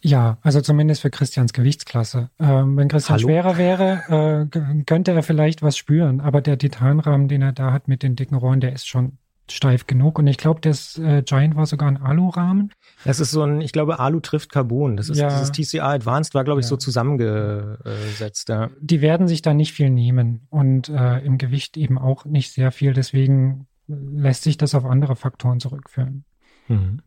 Ja, also zumindest für Christians Gewichtsklasse. Ähm, wenn Christian Hallo? schwerer wäre, äh, könnte er vielleicht was spüren, aber der Titanrahmen, den er da hat mit den dicken Rohren, der ist schon steif genug. Und ich glaube, das äh, Giant war sogar ein Alurahmen. Das ist so ein, ich glaube, Alu trifft Carbon. Das ist ja. dieses TCI Advanced war, glaube ich, ja. so zusammengesetzt. Ja. Die werden sich da nicht viel nehmen und äh, im Gewicht eben auch nicht sehr viel. Deswegen lässt sich das auf andere Faktoren zurückführen. Mhm.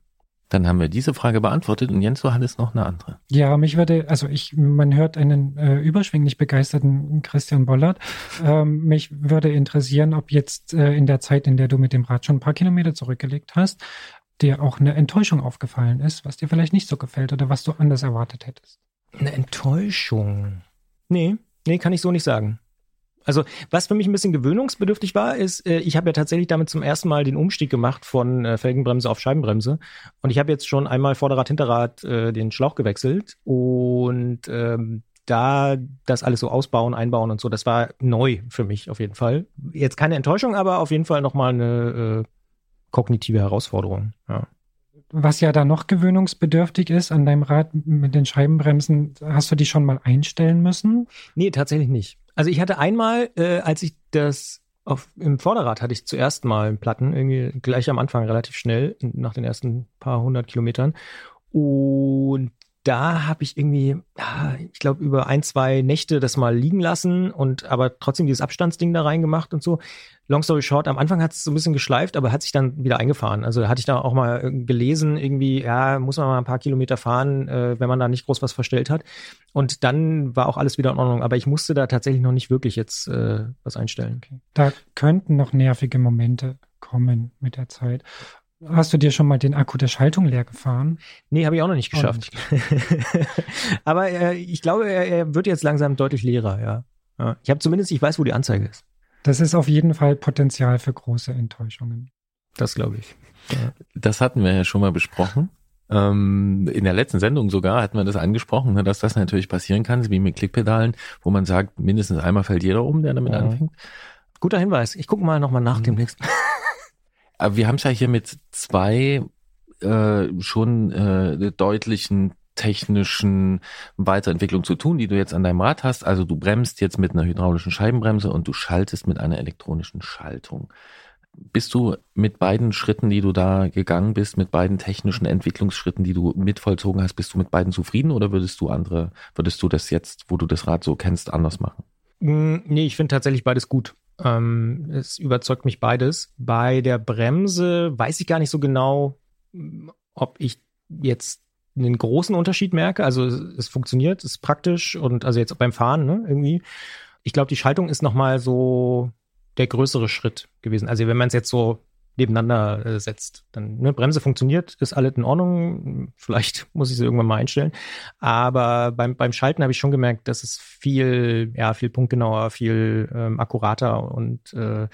Dann haben wir diese Frage beantwortet und Jens, du hattest noch eine andere. Ja, mich würde, also ich, man hört einen äh, überschwänglich begeisterten Christian Bollert. Ähm, mich würde interessieren, ob jetzt äh, in der Zeit, in der du mit dem Rad schon ein paar Kilometer zurückgelegt hast, dir auch eine Enttäuschung aufgefallen ist, was dir vielleicht nicht so gefällt oder was du anders erwartet hättest. Eine Enttäuschung. Nee, nee, kann ich so nicht sagen. Also, was für mich ein bisschen gewöhnungsbedürftig war, ist, äh, ich habe ja tatsächlich damit zum ersten Mal den Umstieg gemacht von äh, Felgenbremse auf Scheibenbremse. Und ich habe jetzt schon einmal Vorderrad, Hinterrad äh, den Schlauch gewechselt. Und ähm, da das alles so ausbauen, einbauen und so, das war neu für mich auf jeden Fall. Jetzt keine Enttäuschung, aber auf jeden Fall nochmal eine äh, kognitive Herausforderung. Ja. Was ja da noch gewöhnungsbedürftig ist an deinem Rad mit den Scheibenbremsen, hast du die schon mal einstellen müssen? Nee, tatsächlich nicht. Also ich hatte einmal, äh, als ich das auf, im Vorderrad hatte ich zuerst mal Platten, irgendwie gleich am Anfang relativ schnell, nach den ersten paar hundert Kilometern. Und da habe ich irgendwie, ich glaube, über ein, zwei Nächte das mal liegen lassen und aber trotzdem dieses Abstandsding da reingemacht und so. Long story short, am Anfang hat es so ein bisschen geschleift, aber hat sich dann wieder eingefahren. Also da hatte ich da auch mal äh, gelesen, irgendwie, ja, muss man mal ein paar Kilometer fahren, äh, wenn man da nicht groß was verstellt hat. Und dann war auch alles wieder in Ordnung. Aber ich musste da tatsächlich noch nicht wirklich jetzt äh, was einstellen. Okay. Da könnten noch nervige Momente kommen mit der Zeit. Hast du dir schon mal den Akku der Schaltung leer gefahren? Nee, habe ich auch noch nicht geschafft. Aber äh, ich glaube, er, er, wird jetzt langsam deutlich leerer, ja. ja. Ich habe zumindest, ich weiß, wo die Anzeige ist. Das ist auf jeden Fall Potenzial für große Enttäuschungen. Das glaube ich. Ja. Das hatten wir ja schon mal besprochen. Ähm, in der letzten Sendung sogar hatten wir das angesprochen, ne, dass das natürlich passieren kann, wie mit Klickpedalen, wo man sagt, mindestens einmal fällt jeder um, der damit ja. anfängt. Guter Hinweis. Ich gucke mal nochmal nach mhm. demnächst. Aber wir haben es ja hier mit zwei äh, schon äh, deutlichen technischen Weiterentwicklungen zu tun, die du jetzt an deinem Rad hast. Also du bremst jetzt mit einer hydraulischen Scheibenbremse und du schaltest mit einer elektronischen Schaltung. Bist du mit beiden Schritten, die du da gegangen bist, mit beiden technischen Entwicklungsschritten, die du mitvollzogen hast, bist du mit beiden zufrieden oder würdest du andere, würdest du das jetzt, wo du das Rad so kennst, anders machen? Mm, nee, ich finde tatsächlich beides gut. Ähm, es überzeugt mich beides. Bei der Bremse weiß ich gar nicht so genau, ob ich jetzt einen großen Unterschied merke. Also es funktioniert, es ist praktisch und also jetzt beim Fahren ne, irgendwie. Ich glaube, die Schaltung ist nochmal so der größere Schritt gewesen. Also wenn man es jetzt so nebeneinander äh, setzt. Dann, ne, Bremse funktioniert, ist alles in Ordnung. Vielleicht muss ich sie irgendwann mal einstellen. Aber beim, beim Schalten habe ich schon gemerkt, dass es viel, ja, viel punktgenauer, viel ähm, akkurater und äh,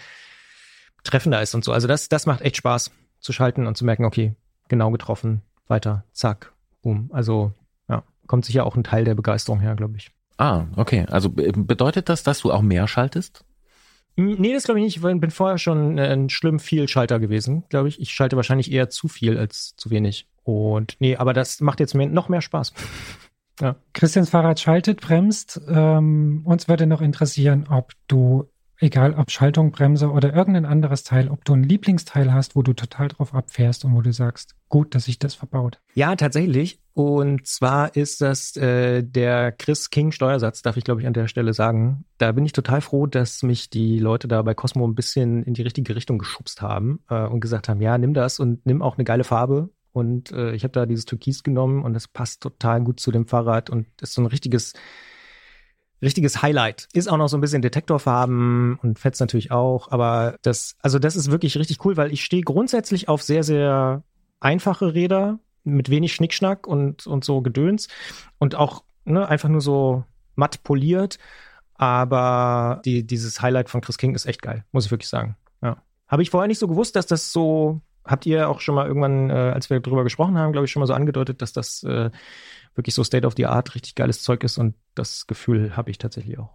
treffender ist und so. Also das, das macht echt Spaß zu schalten und zu merken, okay, genau getroffen, weiter, zack, boom. Also ja, kommt sicher auch ein Teil der Begeisterung her, glaube ich. Ah, okay. Also bedeutet das, dass du auch mehr schaltest? Nee, das glaube ich nicht, ich bin vorher schon ein schlimm viel Schalter gewesen, glaube ich. Ich schalte wahrscheinlich eher zu viel als zu wenig. Und nee, aber das macht jetzt mehr, noch mehr Spaß. ja. Christians Fahrrad schaltet, bremst. Ähm, uns würde noch interessieren, ob du egal ob Schaltung, Bremse oder irgendein anderes Teil, ob du ein Lieblingsteil hast, wo du total drauf abfährst und wo du sagst, gut, dass sich das verbaut. Ja, tatsächlich. Und zwar ist das äh, der Chris King Steuersatz, darf ich glaube ich an der Stelle sagen. Da bin ich total froh, dass mich die Leute da bei Cosmo ein bisschen in die richtige Richtung geschubst haben äh, und gesagt haben, ja, nimm das und nimm auch eine geile Farbe. Und äh, ich habe da dieses Türkis genommen und das passt total gut zu dem Fahrrad und ist so ein richtiges richtiges Highlight. Ist auch noch so ein bisschen Detektorfarben und fetzt natürlich auch, aber das, also das ist wirklich richtig cool, weil ich stehe grundsätzlich auf sehr, sehr einfache Räder mit wenig Schnickschnack und, und so Gedöns und auch ne, einfach nur so matt poliert. Aber die, dieses Highlight von Chris King ist echt geil, muss ich wirklich sagen. Ja. Habe ich vorher nicht so gewusst, dass das so, habt ihr auch schon mal irgendwann, äh, als wir darüber gesprochen haben, glaube ich, schon mal so angedeutet, dass das äh, wirklich so State of the Art richtig geiles Zeug ist und das Gefühl habe ich tatsächlich auch.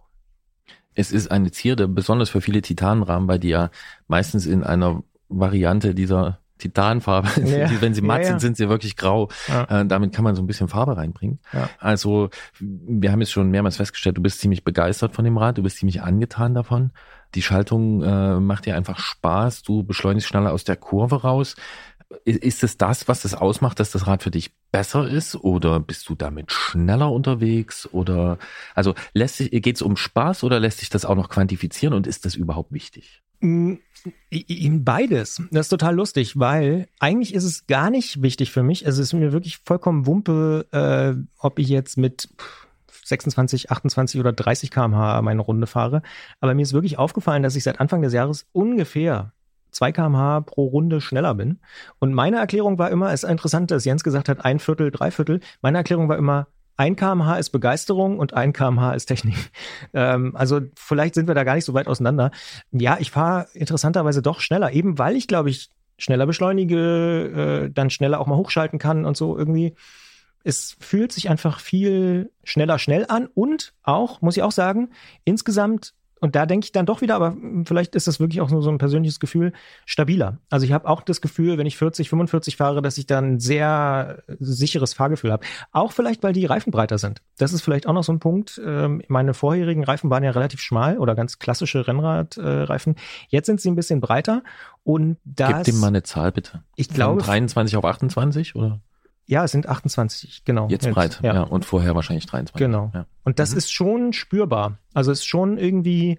Es ist eine Zierde, besonders für viele Titanrahmen, weil die ja meistens in einer Variante dieser Titanfarbe, ja. wenn sie matt ja, ja. sind, sind sie wirklich grau. Äh, damit kann man so ein bisschen Farbe reinbringen. Also wir haben jetzt schon mehrmals festgestellt, du bist ziemlich begeistert von dem Rad, du bist ziemlich angetan davon. Die Schaltung äh, macht dir einfach Spaß, du beschleunigst schneller aus der Kurve raus. Ist es das, was das ausmacht, dass das Rad für dich besser ist oder bist du damit schneller unterwegs oder also lässt sich geht es um Spaß oder lässt sich das auch noch quantifizieren und ist das überhaupt wichtig? Mm, beides. Das ist total lustig, weil eigentlich ist es gar nicht wichtig für mich. Also es ist mir wirklich vollkommen Wumpe, äh, ob ich jetzt mit 26, 28 oder 30 km/h meine Runde fahre. Aber mir ist wirklich aufgefallen, dass ich seit Anfang des Jahres ungefähr 2 kmh pro Runde schneller bin. Und meine Erklärung war immer, es ist interessant, dass Jens gesagt hat, ein Viertel, drei Viertel. Meine Erklärung war immer ein kmh ist Begeisterung und ein kmh ist Technik. Ähm, also vielleicht sind wir da gar nicht so weit auseinander. Ja, ich fahre interessanterweise doch schneller, eben weil ich, glaube ich, schneller beschleunige, äh, dann schneller auch mal hochschalten kann und so irgendwie. Es fühlt sich einfach viel schneller schnell an und auch, muss ich auch sagen, insgesamt und da denke ich dann doch wieder, aber vielleicht ist das wirklich auch nur so ein persönliches Gefühl, stabiler. Also ich habe auch das Gefühl, wenn ich 40, 45 fahre, dass ich dann ein sehr sicheres Fahrgefühl habe. Auch vielleicht, weil die Reifen breiter sind. Das ist vielleicht auch noch so ein Punkt. Ähm, meine vorherigen Reifen waren ja relativ schmal oder ganz klassische Rennradreifen. Jetzt sind sie ein bisschen breiter und das. Gib dem mal eine Zahl bitte. Ich glaube. Von 23 auf 28 oder? Ja, es sind 28, genau. Jetzt, jetzt breit, ja. ja. Und vorher wahrscheinlich 23. Genau. Ja. Und das mhm. ist schon spürbar. Also es ist schon irgendwie,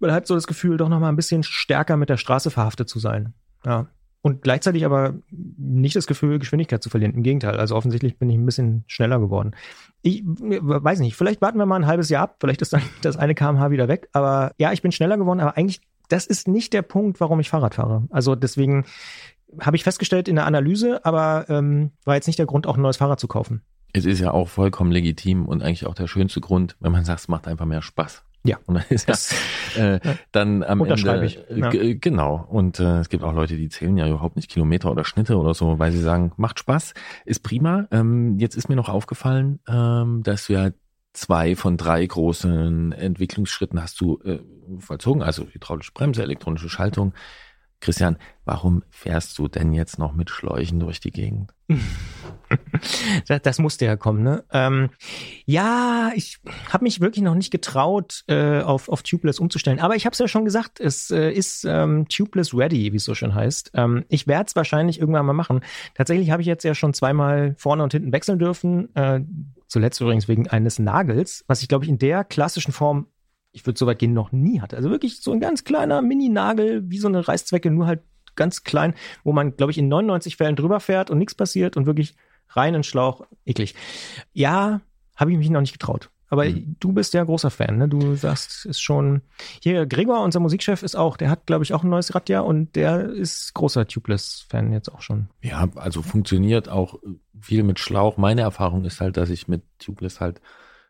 man hat so das Gefühl, doch nochmal ein bisschen stärker mit der Straße verhaftet zu sein. Ja. Und gleichzeitig aber nicht das Gefühl, Geschwindigkeit zu verlieren. Im Gegenteil. Also offensichtlich bin ich ein bisschen schneller geworden. Ich weiß nicht, vielleicht warten wir mal ein halbes Jahr ab. Vielleicht ist dann das eine kmh wieder weg. Aber ja, ich bin schneller geworden. Aber eigentlich, das ist nicht der Punkt, warum ich Fahrrad fahre. Also deswegen habe ich festgestellt in der Analyse, aber ähm, war jetzt nicht der Grund, auch ein neues Fahrrad zu kaufen. Es ist ja auch vollkommen legitim und eigentlich auch der schönste Grund, wenn man sagt, es macht einfach mehr Spaß. Ja. Und dann ist das, äh, dann am Ende. Ich. Ja. Genau. Und äh, es gibt auch Leute, die zählen ja überhaupt nicht Kilometer oder Schnitte oder so, weil sie sagen, macht Spaß, ist prima. Ähm, jetzt ist mir noch aufgefallen, ähm, dass ja zwei von drei großen Entwicklungsschritten hast du äh, vollzogen, also hydraulische Bremse, elektronische Schaltung. Christian, warum fährst du denn jetzt noch mit Schläuchen durch die Gegend? das, das musste ja kommen, ne? Ähm, ja, ich habe mich wirklich noch nicht getraut, äh, auf, auf Tubeless umzustellen. Aber ich habe es ja schon gesagt, es äh, ist ähm, Tubeless ready, wie es so schön heißt. Ähm, ich werde es wahrscheinlich irgendwann mal machen. Tatsächlich habe ich jetzt ja schon zweimal vorne und hinten wechseln dürfen. Äh, zuletzt übrigens wegen eines Nagels, was ich glaube ich in der klassischen Form ich würde so weit gehen, noch nie hatte. Also wirklich so ein ganz kleiner Mini-Nagel, wie so eine Reißzwecke, nur halt ganz klein, wo man, glaube ich, in 99 Fällen drüber fährt und nichts passiert und wirklich rein in Schlauch. Eklig. Ja, habe ich mich noch nicht getraut. Aber mhm. du bist ja großer Fan, ne? Du sagst, ist schon. Hier, Gregor, unser Musikchef, ist auch, der hat, glaube ich, auch ein neues Rad ja und der ist großer Tubeless-Fan jetzt auch schon. Ja, also funktioniert auch viel mit Schlauch. Meine Erfahrung ist halt, dass ich mit Tubeless halt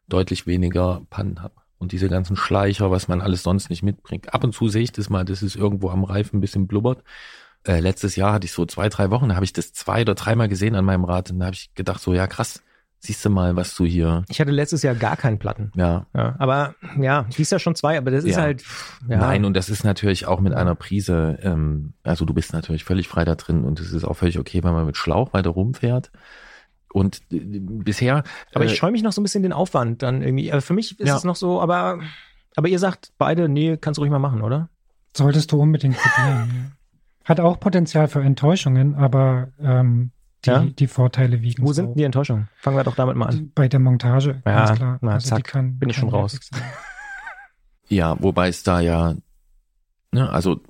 deutlich weniger Pannen habe und diese ganzen Schleicher, was man alles sonst nicht mitbringt. Ab und zu sehe ich das mal, das ist irgendwo am Reifen ein bisschen blubbert. Äh, letztes Jahr hatte ich so zwei, drei Wochen, da habe ich das zwei oder dreimal gesehen an meinem Rad und da habe ich gedacht, so ja krass, siehst du mal, was du hier. Ich hatte letztes Jahr gar keinen Platten. Ja. ja aber ja, dies Jahr schon zwei, aber das ist ja. halt. Ja. Nein, und das ist natürlich auch mit einer Prise, ähm, also du bist natürlich völlig frei da drin und es ist auch völlig okay, wenn man mit Schlauch weiter rumfährt. Und äh, bisher. Aber ich äh, scheue mich noch so ein bisschen den Aufwand dann irgendwie. Aber für mich ist ja. es noch so, aber, aber ihr sagt beide, nee, kannst du ruhig mal machen, oder? Solltest du unbedingt probieren. Hat auch Potenzial für Enttäuschungen, aber ähm, die, ja? die Vorteile wiegen. Wo sind die Enttäuschungen? Fangen wir doch damit mal an. Bei der Montage, ja, ganz klar. Na, also zack, kann, bin ich schon raus. Ja, wobei es da ja, ne, also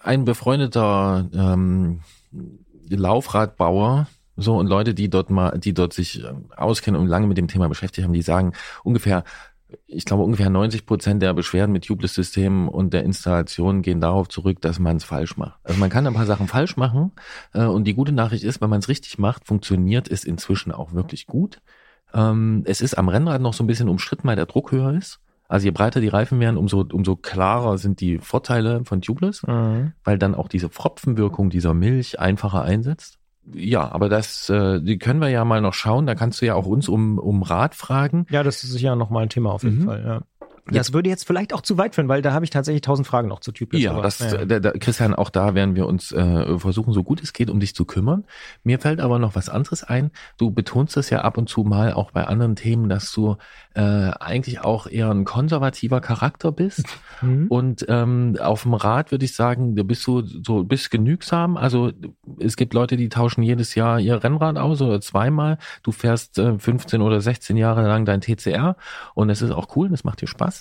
ein befreundeter ähm, Laufradbauer, so, und Leute, die dort mal, die dort sich ähm, auskennen und lange mit dem Thema beschäftigt haben, die sagen ungefähr, ich glaube, ungefähr 90 Prozent der Beschwerden mit Tubeless-Systemen und der Installation gehen darauf zurück, dass man es falsch macht. Also man kann ein paar Sachen falsch machen äh, und die gute Nachricht ist, wenn man es richtig macht, funktioniert es inzwischen auch wirklich gut. Ähm, es ist am Rennrad noch so ein bisschen umstritten, weil der Druck höher ist. Also je breiter die Reifen werden, umso, umso klarer sind die Vorteile von Tubeless, mhm. weil dann auch diese Pfropfenwirkung dieser Milch einfacher einsetzt ja, aber das, äh, die können wir ja mal noch schauen. Da kannst du ja auch uns um, um Rat fragen. Ja, das ist ja noch mal ein Thema auf jeden mhm. Fall. Ja. Ja, das würde jetzt vielleicht auch zu weit führen, weil da habe ich tatsächlich tausend Fragen noch zu Typless. Ja, das, ja. Da, da, Christian, auch da werden wir uns äh, versuchen, so gut es geht, um dich zu kümmern. Mir fällt aber noch was anderes ein. Du betonst es ja ab und zu mal auch bei anderen Themen, dass du äh, eigentlich auch eher ein konservativer Charakter bist. Mhm. Und ähm, auf dem Rad würde ich sagen, du bist so, so bist genügsam. Also es gibt Leute, die tauschen jedes Jahr ihr Rennrad aus oder zweimal. Du fährst äh, 15 oder 16 Jahre lang dein TCR und es ist auch cool, das macht dir Spaß.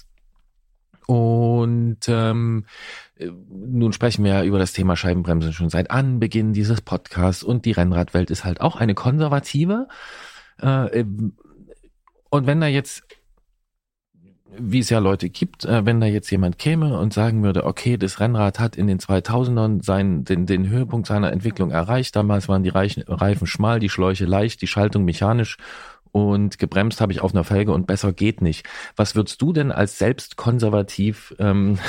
Und ähm, nun sprechen wir ja über das Thema Scheibenbremsen schon seit Anbeginn dieses Podcasts und die Rennradwelt ist halt auch eine konservative. Äh, und wenn da jetzt, wie es ja Leute gibt, äh, wenn da jetzt jemand käme und sagen würde, okay, das Rennrad hat in den 2000ern seinen, den, den Höhepunkt seiner Entwicklung erreicht, damals waren die Reifen schmal, die Schläuche leicht, die Schaltung mechanisch und gebremst habe ich auf einer Felge und besser geht nicht. Was würdest du denn als selbst konservativ, ähm,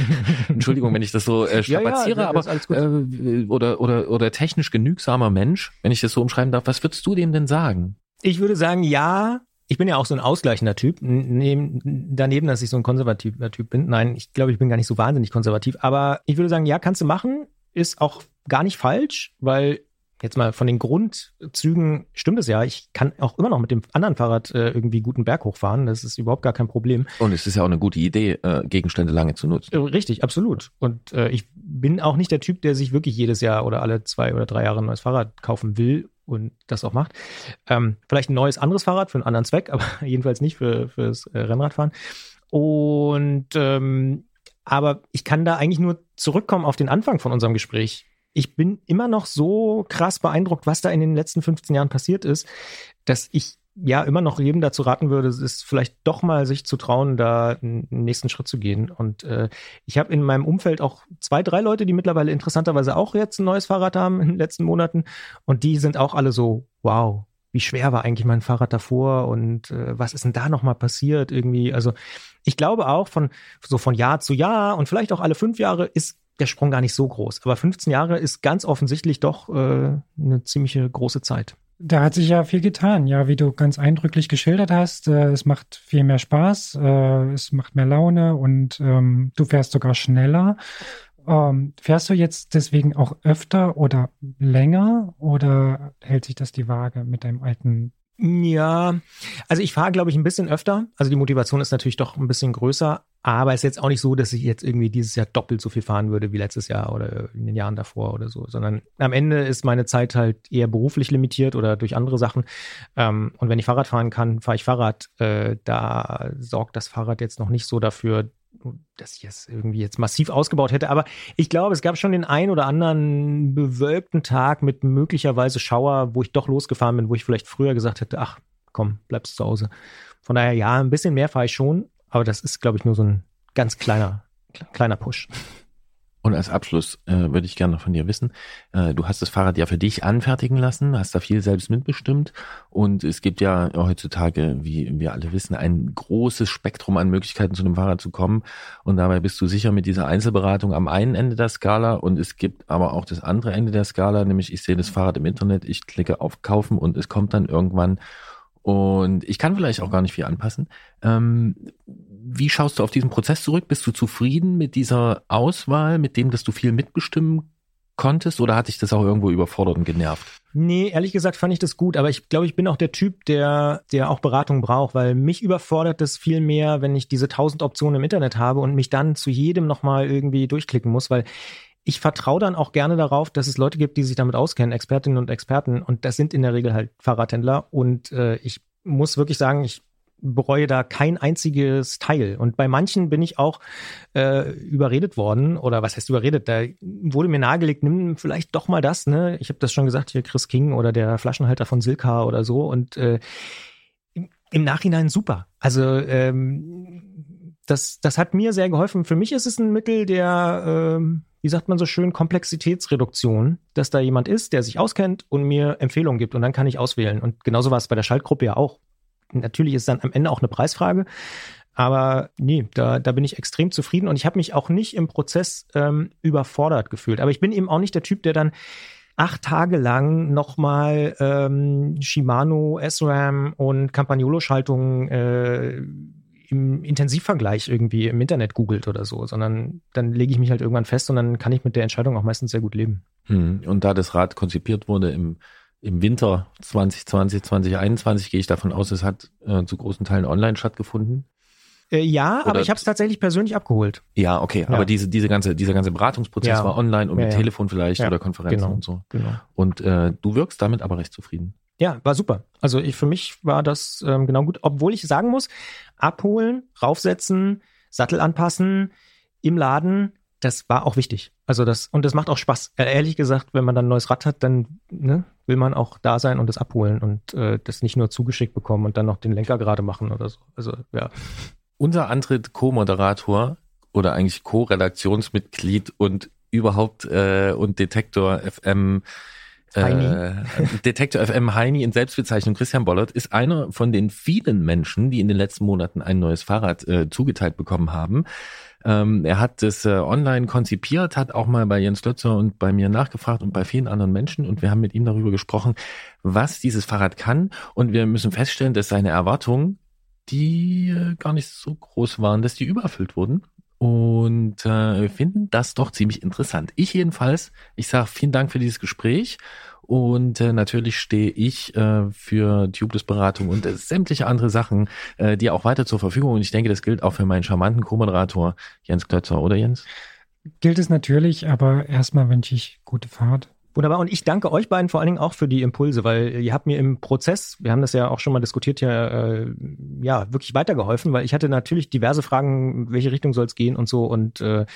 Entschuldigung, wenn ich das so äh, strapaziere, ja, ja, aber äh, oder, oder, oder technisch genügsamer Mensch, wenn ich das so umschreiben darf, was würdest du dem denn sagen? Ich würde sagen, ja, ich bin ja auch so ein ausgleichender Typ, neben, daneben, dass ich so ein konservativer Typ bin. Nein, ich glaube, ich bin gar nicht so wahnsinnig konservativ, aber ich würde sagen, ja, kannst du machen, ist auch gar nicht falsch, weil jetzt mal von den Grundzügen stimmt es ja. Ich kann auch immer noch mit dem anderen Fahrrad äh, irgendwie guten Berg hochfahren. Das ist überhaupt gar kein Problem. Und es ist ja auch eine gute Idee, äh, Gegenstände lange zu nutzen. Äh, richtig, absolut. Und äh, ich bin auch nicht der Typ, der sich wirklich jedes Jahr oder alle zwei oder drei Jahre ein neues Fahrrad kaufen will und das auch macht. Ähm, vielleicht ein neues anderes Fahrrad für einen anderen Zweck, aber jedenfalls nicht für fürs äh, Rennradfahren. Und ähm, aber ich kann da eigentlich nur zurückkommen auf den Anfang von unserem Gespräch ich bin immer noch so krass beeindruckt, was da in den letzten 15 Jahren passiert ist, dass ich ja immer noch jedem dazu raten würde, es ist vielleicht doch mal sich zu trauen, da einen nächsten Schritt zu gehen. Und äh, ich habe in meinem Umfeld auch zwei, drei Leute, die mittlerweile interessanterweise auch jetzt ein neues Fahrrad haben in den letzten Monaten. Und die sind auch alle so, wow, wie schwer war eigentlich mein Fahrrad davor und äh, was ist denn da nochmal passiert irgendwie? Also ich glaube auch von so von Jahr zu Jahr und vielleicht auch alle fünf Jahre ist der Sprung gar nicht so groß. Aber 15 Jahre ist ganz offensichtlich doch äh, eine ziemliche große Zeit. Da hat sich ja viel getan, ja, wie du ganz eindrücklich geschildert hast. Äh, es macht viel mehr Spaß, äh, es macht mehr Laune und ähm, du fährst sogar schneller. Ähm, fährst du jetzt deswegen auch öfter oder länger oder hält sich das die Waage mit deinem alten ja, also ich fahre, glaube ich, ein bisschen öfter. Also die Motivation ist natürlich doch ein bisschen größer, aber es ist jetzt auch nicht so, dass ich jetzt irgendwie dieses Jahr doppelt so viel fahren würde wie letztes Jahr oder in den Jahren davor oder so, sondern am Ende ist meine Zeit halt eher beruflich limitiert oder durch andere Sachen. Ähm, und wenn ich Fahrrad fahren kann, fahre ich Fahrrad. Äh, da sorgt das Fahrrad jetzt noch nicht so dafür, dass ich es irgendwie jetzt massiv ausgebaut hätte. Aber ich glaube, es gab schon den ein oder anderen bewölkten Tag mit möglicherweise Schauer, wo ich doch losgefahren bin, wo ich vielleicht früher gesagt hätte, ach, komm, bleibst zu Hause. Von daher, ja, ein bisschen mehr fahre ich schon, aber das ist, glaube ich, nur so ein ganz kleiner, kleiner Push. Und als Abschluss äh, würde ich gerne von dir wissen, äh, du hast das Fahrrad ja für dich anfertigen lassen, hast da viel selbst mitbestimmt. Und es gibt ja heutzutage, wie wir alle wissen, ein großes Spektrum an Möglichkeiten zu einem Fahrrad zu kommen. Und dabei bist du sicher mit dieser Einzelberatung am einen Ende der Skala. Und es gibt aber auch das andere Ende der Skala, nämlich ich sehe das Fahrrad im Internet, ich klicke auf Kaufen und es kommt dann irgendwann. Und ich kann vielleicht auch gar nicht viel anpassen. Ähm, wie schaust du auf diesen Prozess zurück? Bist du zufrieden mit dieser Auswahl, mit dem, dass du viel mitbestimmen konntest oder hat dich das auch irgendwo überfordert und genervt? Nee, ehrlich gesagt fand ich das gut, aber ich glaube, ich bin auch der Typ, der, der auch Beratung braucht, weil mich überfordert das viel mehr, wenn ich diese tausend Optionen im Internet habe und mich dann zu jedem nochmal irgendwie durchklicken muss, weil ich vertraue dann auch gerne darauf, dass es Leute gibt, die sich damit auskennen, Expertinnen und Experten, und das sind in der Regel halt Fahrradhändler. Und äh, ich muss wirklich sagen, ich bereue da kein einziges Teil. Und bei manchen bin ich auch äh, überredet worden, oder was heißt überredet? Da wurde mir nahegelegt, nimm vielleicht doch mal das, ne? Ich habe das schon gesagt, hier Chris King oder der Flaschenhalter von Silka oder so. Und äh, im, Nachhinein super. Also ähm, das, das hat mir sehr geholfen. Für mich ist es ein Mittel der, ähm, wie sagt man so schön, Komplexitätsreduktion, dass da jemand ist, der sich auskennt und mir Empfehlungen gibt und dann kann ich auswählen. Und genauso war es bei der Schaltgruppe ja auch natürlich ist dann am Ende auch eine Preisfrage. Aber nee, da, da bin ich extrem zufrieden und ich habe mich auch nicht im Prozess ähm, überfordert gefühlt. Aber ich bin eben auch nicht der Typ, der dann acht Tage lang nochmal ähm, Shimano, SRAM und Campagnolo-Schaltungen äh, im Intensivvergleich irgendwie im Internet googelt oder so, sondern dann lege ich mich halt irgendwann fest und dann kann ich mit der Entscheidung auch meistens sehr gut leben. Hm. Und da das Rad konzipiert wurde im im Winter 2020, 2021 gehe ich davon aus, es hat äh, zu großen Teilen online stattgefunden. Äh, ja, Oder aber ich habe es tatsächlich persönlich abgeholt. Ja, okay, ja. aber diese, diese ganze, dieser ganze Beratungsprozess ja. war online und ja, mit Telefon vielleicht oder Konferenzen genau, und so. Genau. Und äh, du wirkst damit aber recht zufrieden. Ja, war super. Also ich, für mich war das ähm, genau gut, obwohl ich sagen muss, abholen, raufsetzen, Sattel anpassen, im Laden, das war auch wichtig. Also das, und das macht auch Spaß. Ehrlich gesagt, wenn man dann ein neues Rad hat, dann ne, will man auch da sein und das abholen und äh, das nicht nur zugeschickt bekommen und dann noch den Lenker gerade machen oder so. Also ja. Unser Antritt Co-Moderator oder eigentlich Co-Redaktionsmitglied und überhaupt äh, und Detektor FM Heini. Äh, Detektor FM Heini in Selbstbezeichnung Christian Bollert ist einer von den vielen Menschen, die in den letzten Monaten ein neues Fahrrad äh, zugeteilt bekommen haben. Ähm, er hat das äh, online konzipiert, hat auch mal bei Jens Lötzer und bei mir nachgefragt und bei vielen anderen Menschen und wir haben mit ihm darüber gesprochen, was dieses Fahrrad kann. Und wir müssen feststellen, dass seine Erwartungen, die äh, gar nicht so groß waren, dass die übererfüllt wurden und äh, finden das doch ziemlich interessant. Ich jedenfalls, ich sage vielen Dank für dieses Gespräch und äh, natürlich stehe ich äh, für Tubeless-Beratung und äh, sämtliche andere Sachen äh, dir auch weiter zur Verfügung und ich denke, das gilt auch für meinen charmanten Co-Moderator Jens Klötzer, oder Jens? Gilt es natürlich, aber erstmal wünsche ich gute Fahrt. Wunderbar. Und ich danke euch beiden vor allen Dingen auch für die Impulse, weil ihr habt mir im Prozess, wir haben das ja auch schon mal diskutiert, ja, äh, ja wirklich weitergeholfen, weil ich hatte natürlich diverse Fragen, welche Richtung soll es gehen und so. Und äh,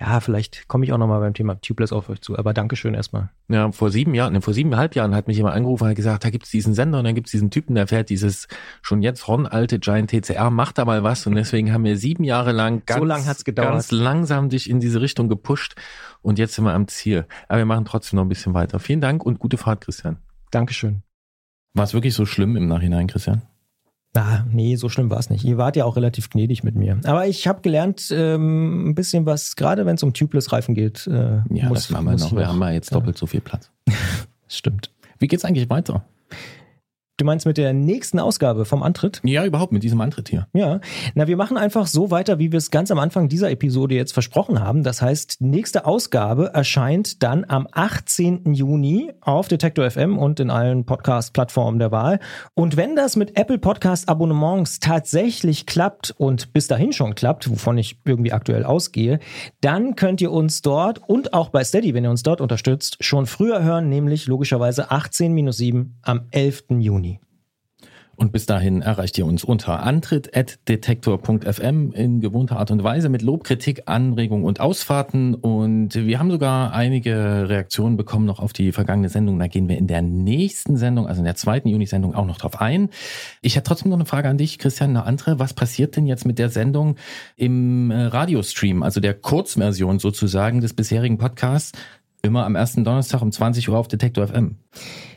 ja, vielleicht komme ich auch nochmal beim Thema Tubeless auf euch zu. Aber Dankeschön erstmal. Ja, vor sieben Jahren, ne, vor siebeneinhalb Jahren hat mich jemand angerufen und hat gesagt, da gibt's diesen Sender und dann gibt's diesen Typen, der fährt dieses schon jetzt hornalte Giant TCR, macht da mal was und deswegen haben wir sieben Jahre lang ganz, So lang hat's gedauert. ganz langsam dich in diese Richtung gepusht und jetzt sind wir am Ziel. Aber wir machen trotzdem noch ein bisschen weiter. Vielen Dank und gute Fahrt, Christian. Dankeschön. War es wirklich so schlimm im Nachhinein, Christian? Ah, nee, so schlimm war es nicht. Ihr wart ja auch relativ gnädig mit mir. Aber ich habe gelernt, ähm, ein bisschen was, gerade wenn es um Tubeless-Reifen geht. Äh, Ja, muss, das machen wir noch. Wir haben ja jetzt doppelt so viel Platz. Stimmt. Wie geht's eigentlich weiter? Du meinst mit der nächsten Ausgabe vom Antritt? Ja, überhaupt mit diesem Antritt hier. Ja, na, wir machen einfach so weiter, wie wir es ganz am Anfang dieser Episode jetzt versprochen haben. Das heißt, die nächste Ausgabe erscheint dann am 18. Juni auf Detektor FM und in allen Podcast-Plattformen der Wahl. Und wenn das mit Apple Podcast Abonnements tatsächlich klappt und bis dahin schon klappt, wovon ich irgendwie aktuell ausgehe, dann könnt ihr uns dort und auch bei Steady, wenn ihr uns dort unterstützt, schon früher hören, nämlich logischerweise 18-7 am 11. Juni. Und bis dahin erreicht ihr uns unter antritt.detektor.fm in gewohnter Art und Weise mit Lob, Kritik, Anregungen und Ausfahrten. Und wir haben sogar einige Reaktionen bekommen noch auf die vergangene Sendung. Da gehen wir in der nächsten Sendung, also in der zweiten Juni-Sendung, auch noch drauf ein. Ich hätte trotzdem noch eine Frage an dich, Christian, eine andere. Was passiert denn jetzt mit der Sendung im äh, Radiostream, also der Kurzversion sozusagen des bisherigen Podcasts? Immer am ersten Donnerstag um 20 Uhr auf Detektor FM.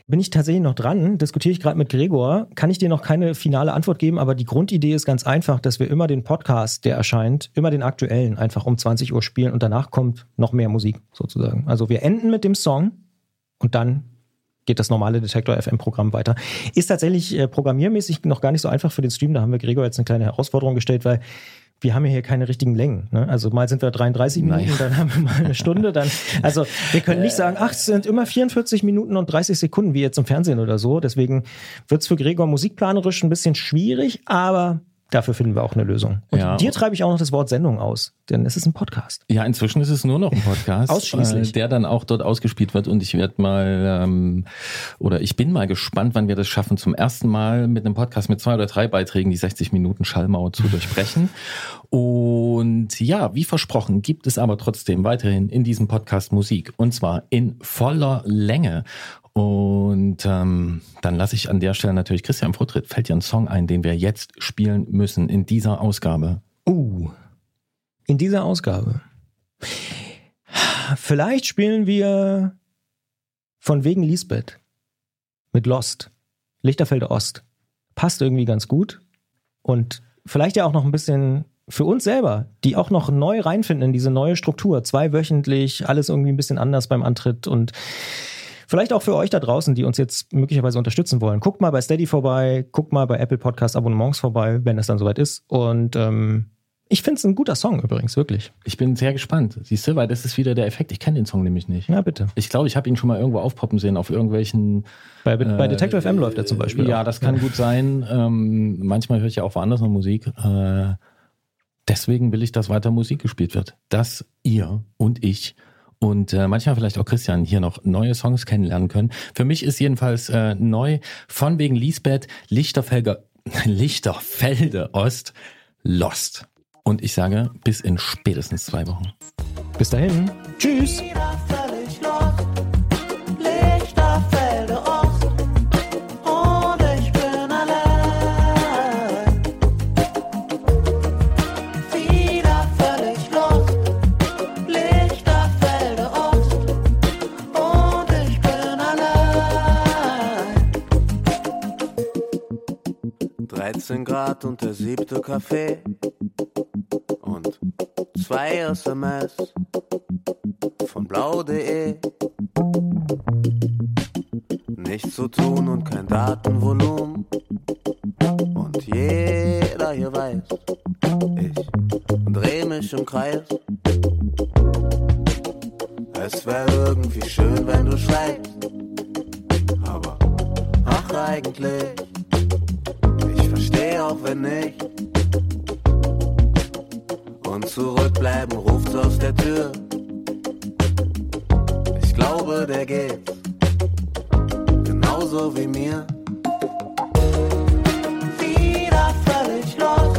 bin ich tatsächlich noch dran, diskutiere ich gerade mit Gregor, kann ich dir noch keine finale Antwort geben, aber die Grundidee ist ganz einfach, dass wir immer den Podcast, der erscheint, immer den aktuellen, einfach um 20 Uhr spielen und danach kommt noch mehr Musik sozusagen. Also wir enden mit dem Song und dann geht das normale Detektor FM Programm weiter. Ist tatsächlich äh, programmiermäßig noch gar nicht so einfach für den Stream, da haben wir Gregor jetzt eine kleine Herausforderung gestellt, weil wir haben ja hier keine richtigen Längen. Ne? Also mal sind wir 33 Minuten, Naja. dann haben wir mal eine Stunde, dann, also wir können nicht sagen, ach, es sind immer 44 Minuten und 30 Sekunden, wie jetzt im Fernsehen oder so. Deswegen wird es für Gregor musikplanerisch ein bisschen schwierig, aber dafür finden wir auch eine Lösung. Und Ja. dir treibe ich auch noch das Wort Sendung aus, denn es ist ein Podcast. Ja, inzwischen ist es nur noch ein Podcast, Ausschließlich. äh, der dann auch dort ausgespielt wird. Und ich werde mal, ähm, oder ich bin mal gespannt, wann wir das schaffen, zum ersten Mal mit einem Podcast mit zwei oder drei Beiträgen die 60 Minuten Schallmauer zu durchbrechen. Und ja, wie versprochen, gibt es aber trotzdem weiterhin in diesem Podcast Musik. Und zwar in voller Länge. Und ähm, dann lasse ich an der Stelle natürlich Christian Vortritt. Fällt dir ein Song ein, den wir jetzt spielen müssen in dieser Ausgabe? Uh, in dieser Ausgabe. Vielleicht spielen wir von wegen Lisbeth mit Lost, Lichterfelde Ost. Passt irgendwie ganz gut. Und vielleicht ja auch noch ein bisschen für uns selber, die auch noch neu reinfinden in diese neue Struktur. Zweiwöchentlich, alles irgendwie ein bisschen anders beim Antritt und Vielleicht auch für euch da draußen, die uns jetzt möglicherweise unterstützen wollen. Guckt mal bei Steady vorbei, guckt mal bei Apple Podcast Abonnements vorbei, wenn es dann soweit ist. Und ähm, ich finde es ein guter Song übrigens, wirklich. Ich bin sehr gespannt. Siehst du, weil das ist wieder der Effekt. Ich kenne den Song nämlich nicht. Na bitte. Ich glaube, ich habe ihn schon mal irgendwo aufpoppen sehen auf irgendwelchen. Bei, bei äh, Detective FM läuft er zum Beispiel. Ja, auch. das kann gut sein. Ähm, manchmal höre ich ja auch woanders noch Musik. Äh, deswegen will ich, dass weiter Musik gespielt wird. Dass ihr und ich und äh, manchmal vielleicht auch Christian hier noch neue Songs kennenlernen können. Für mich ist jedenfalls äh, neu von wegen Lisbeth Lichterfelger, Lichterfelde Ost Lost. Und ich sage bis in spätestens zwei Wochen. Bis dahin. Tschüss. 13 Grad und der siebte Kaffee. Und zwei SMS von blau.de. Nichts zu tun und kein Datenvolumen. Und jeder hier weiß, ich dreh mich im Kreis. Es wäre irgendwie schön, wenn du schreibst. Aber ach eigentlich, verstehe auch wenn nicht. Und zurückbleiben ruft's aus der Tür. Ich glaube, der geht genauso wie mir. Wieder völlig los.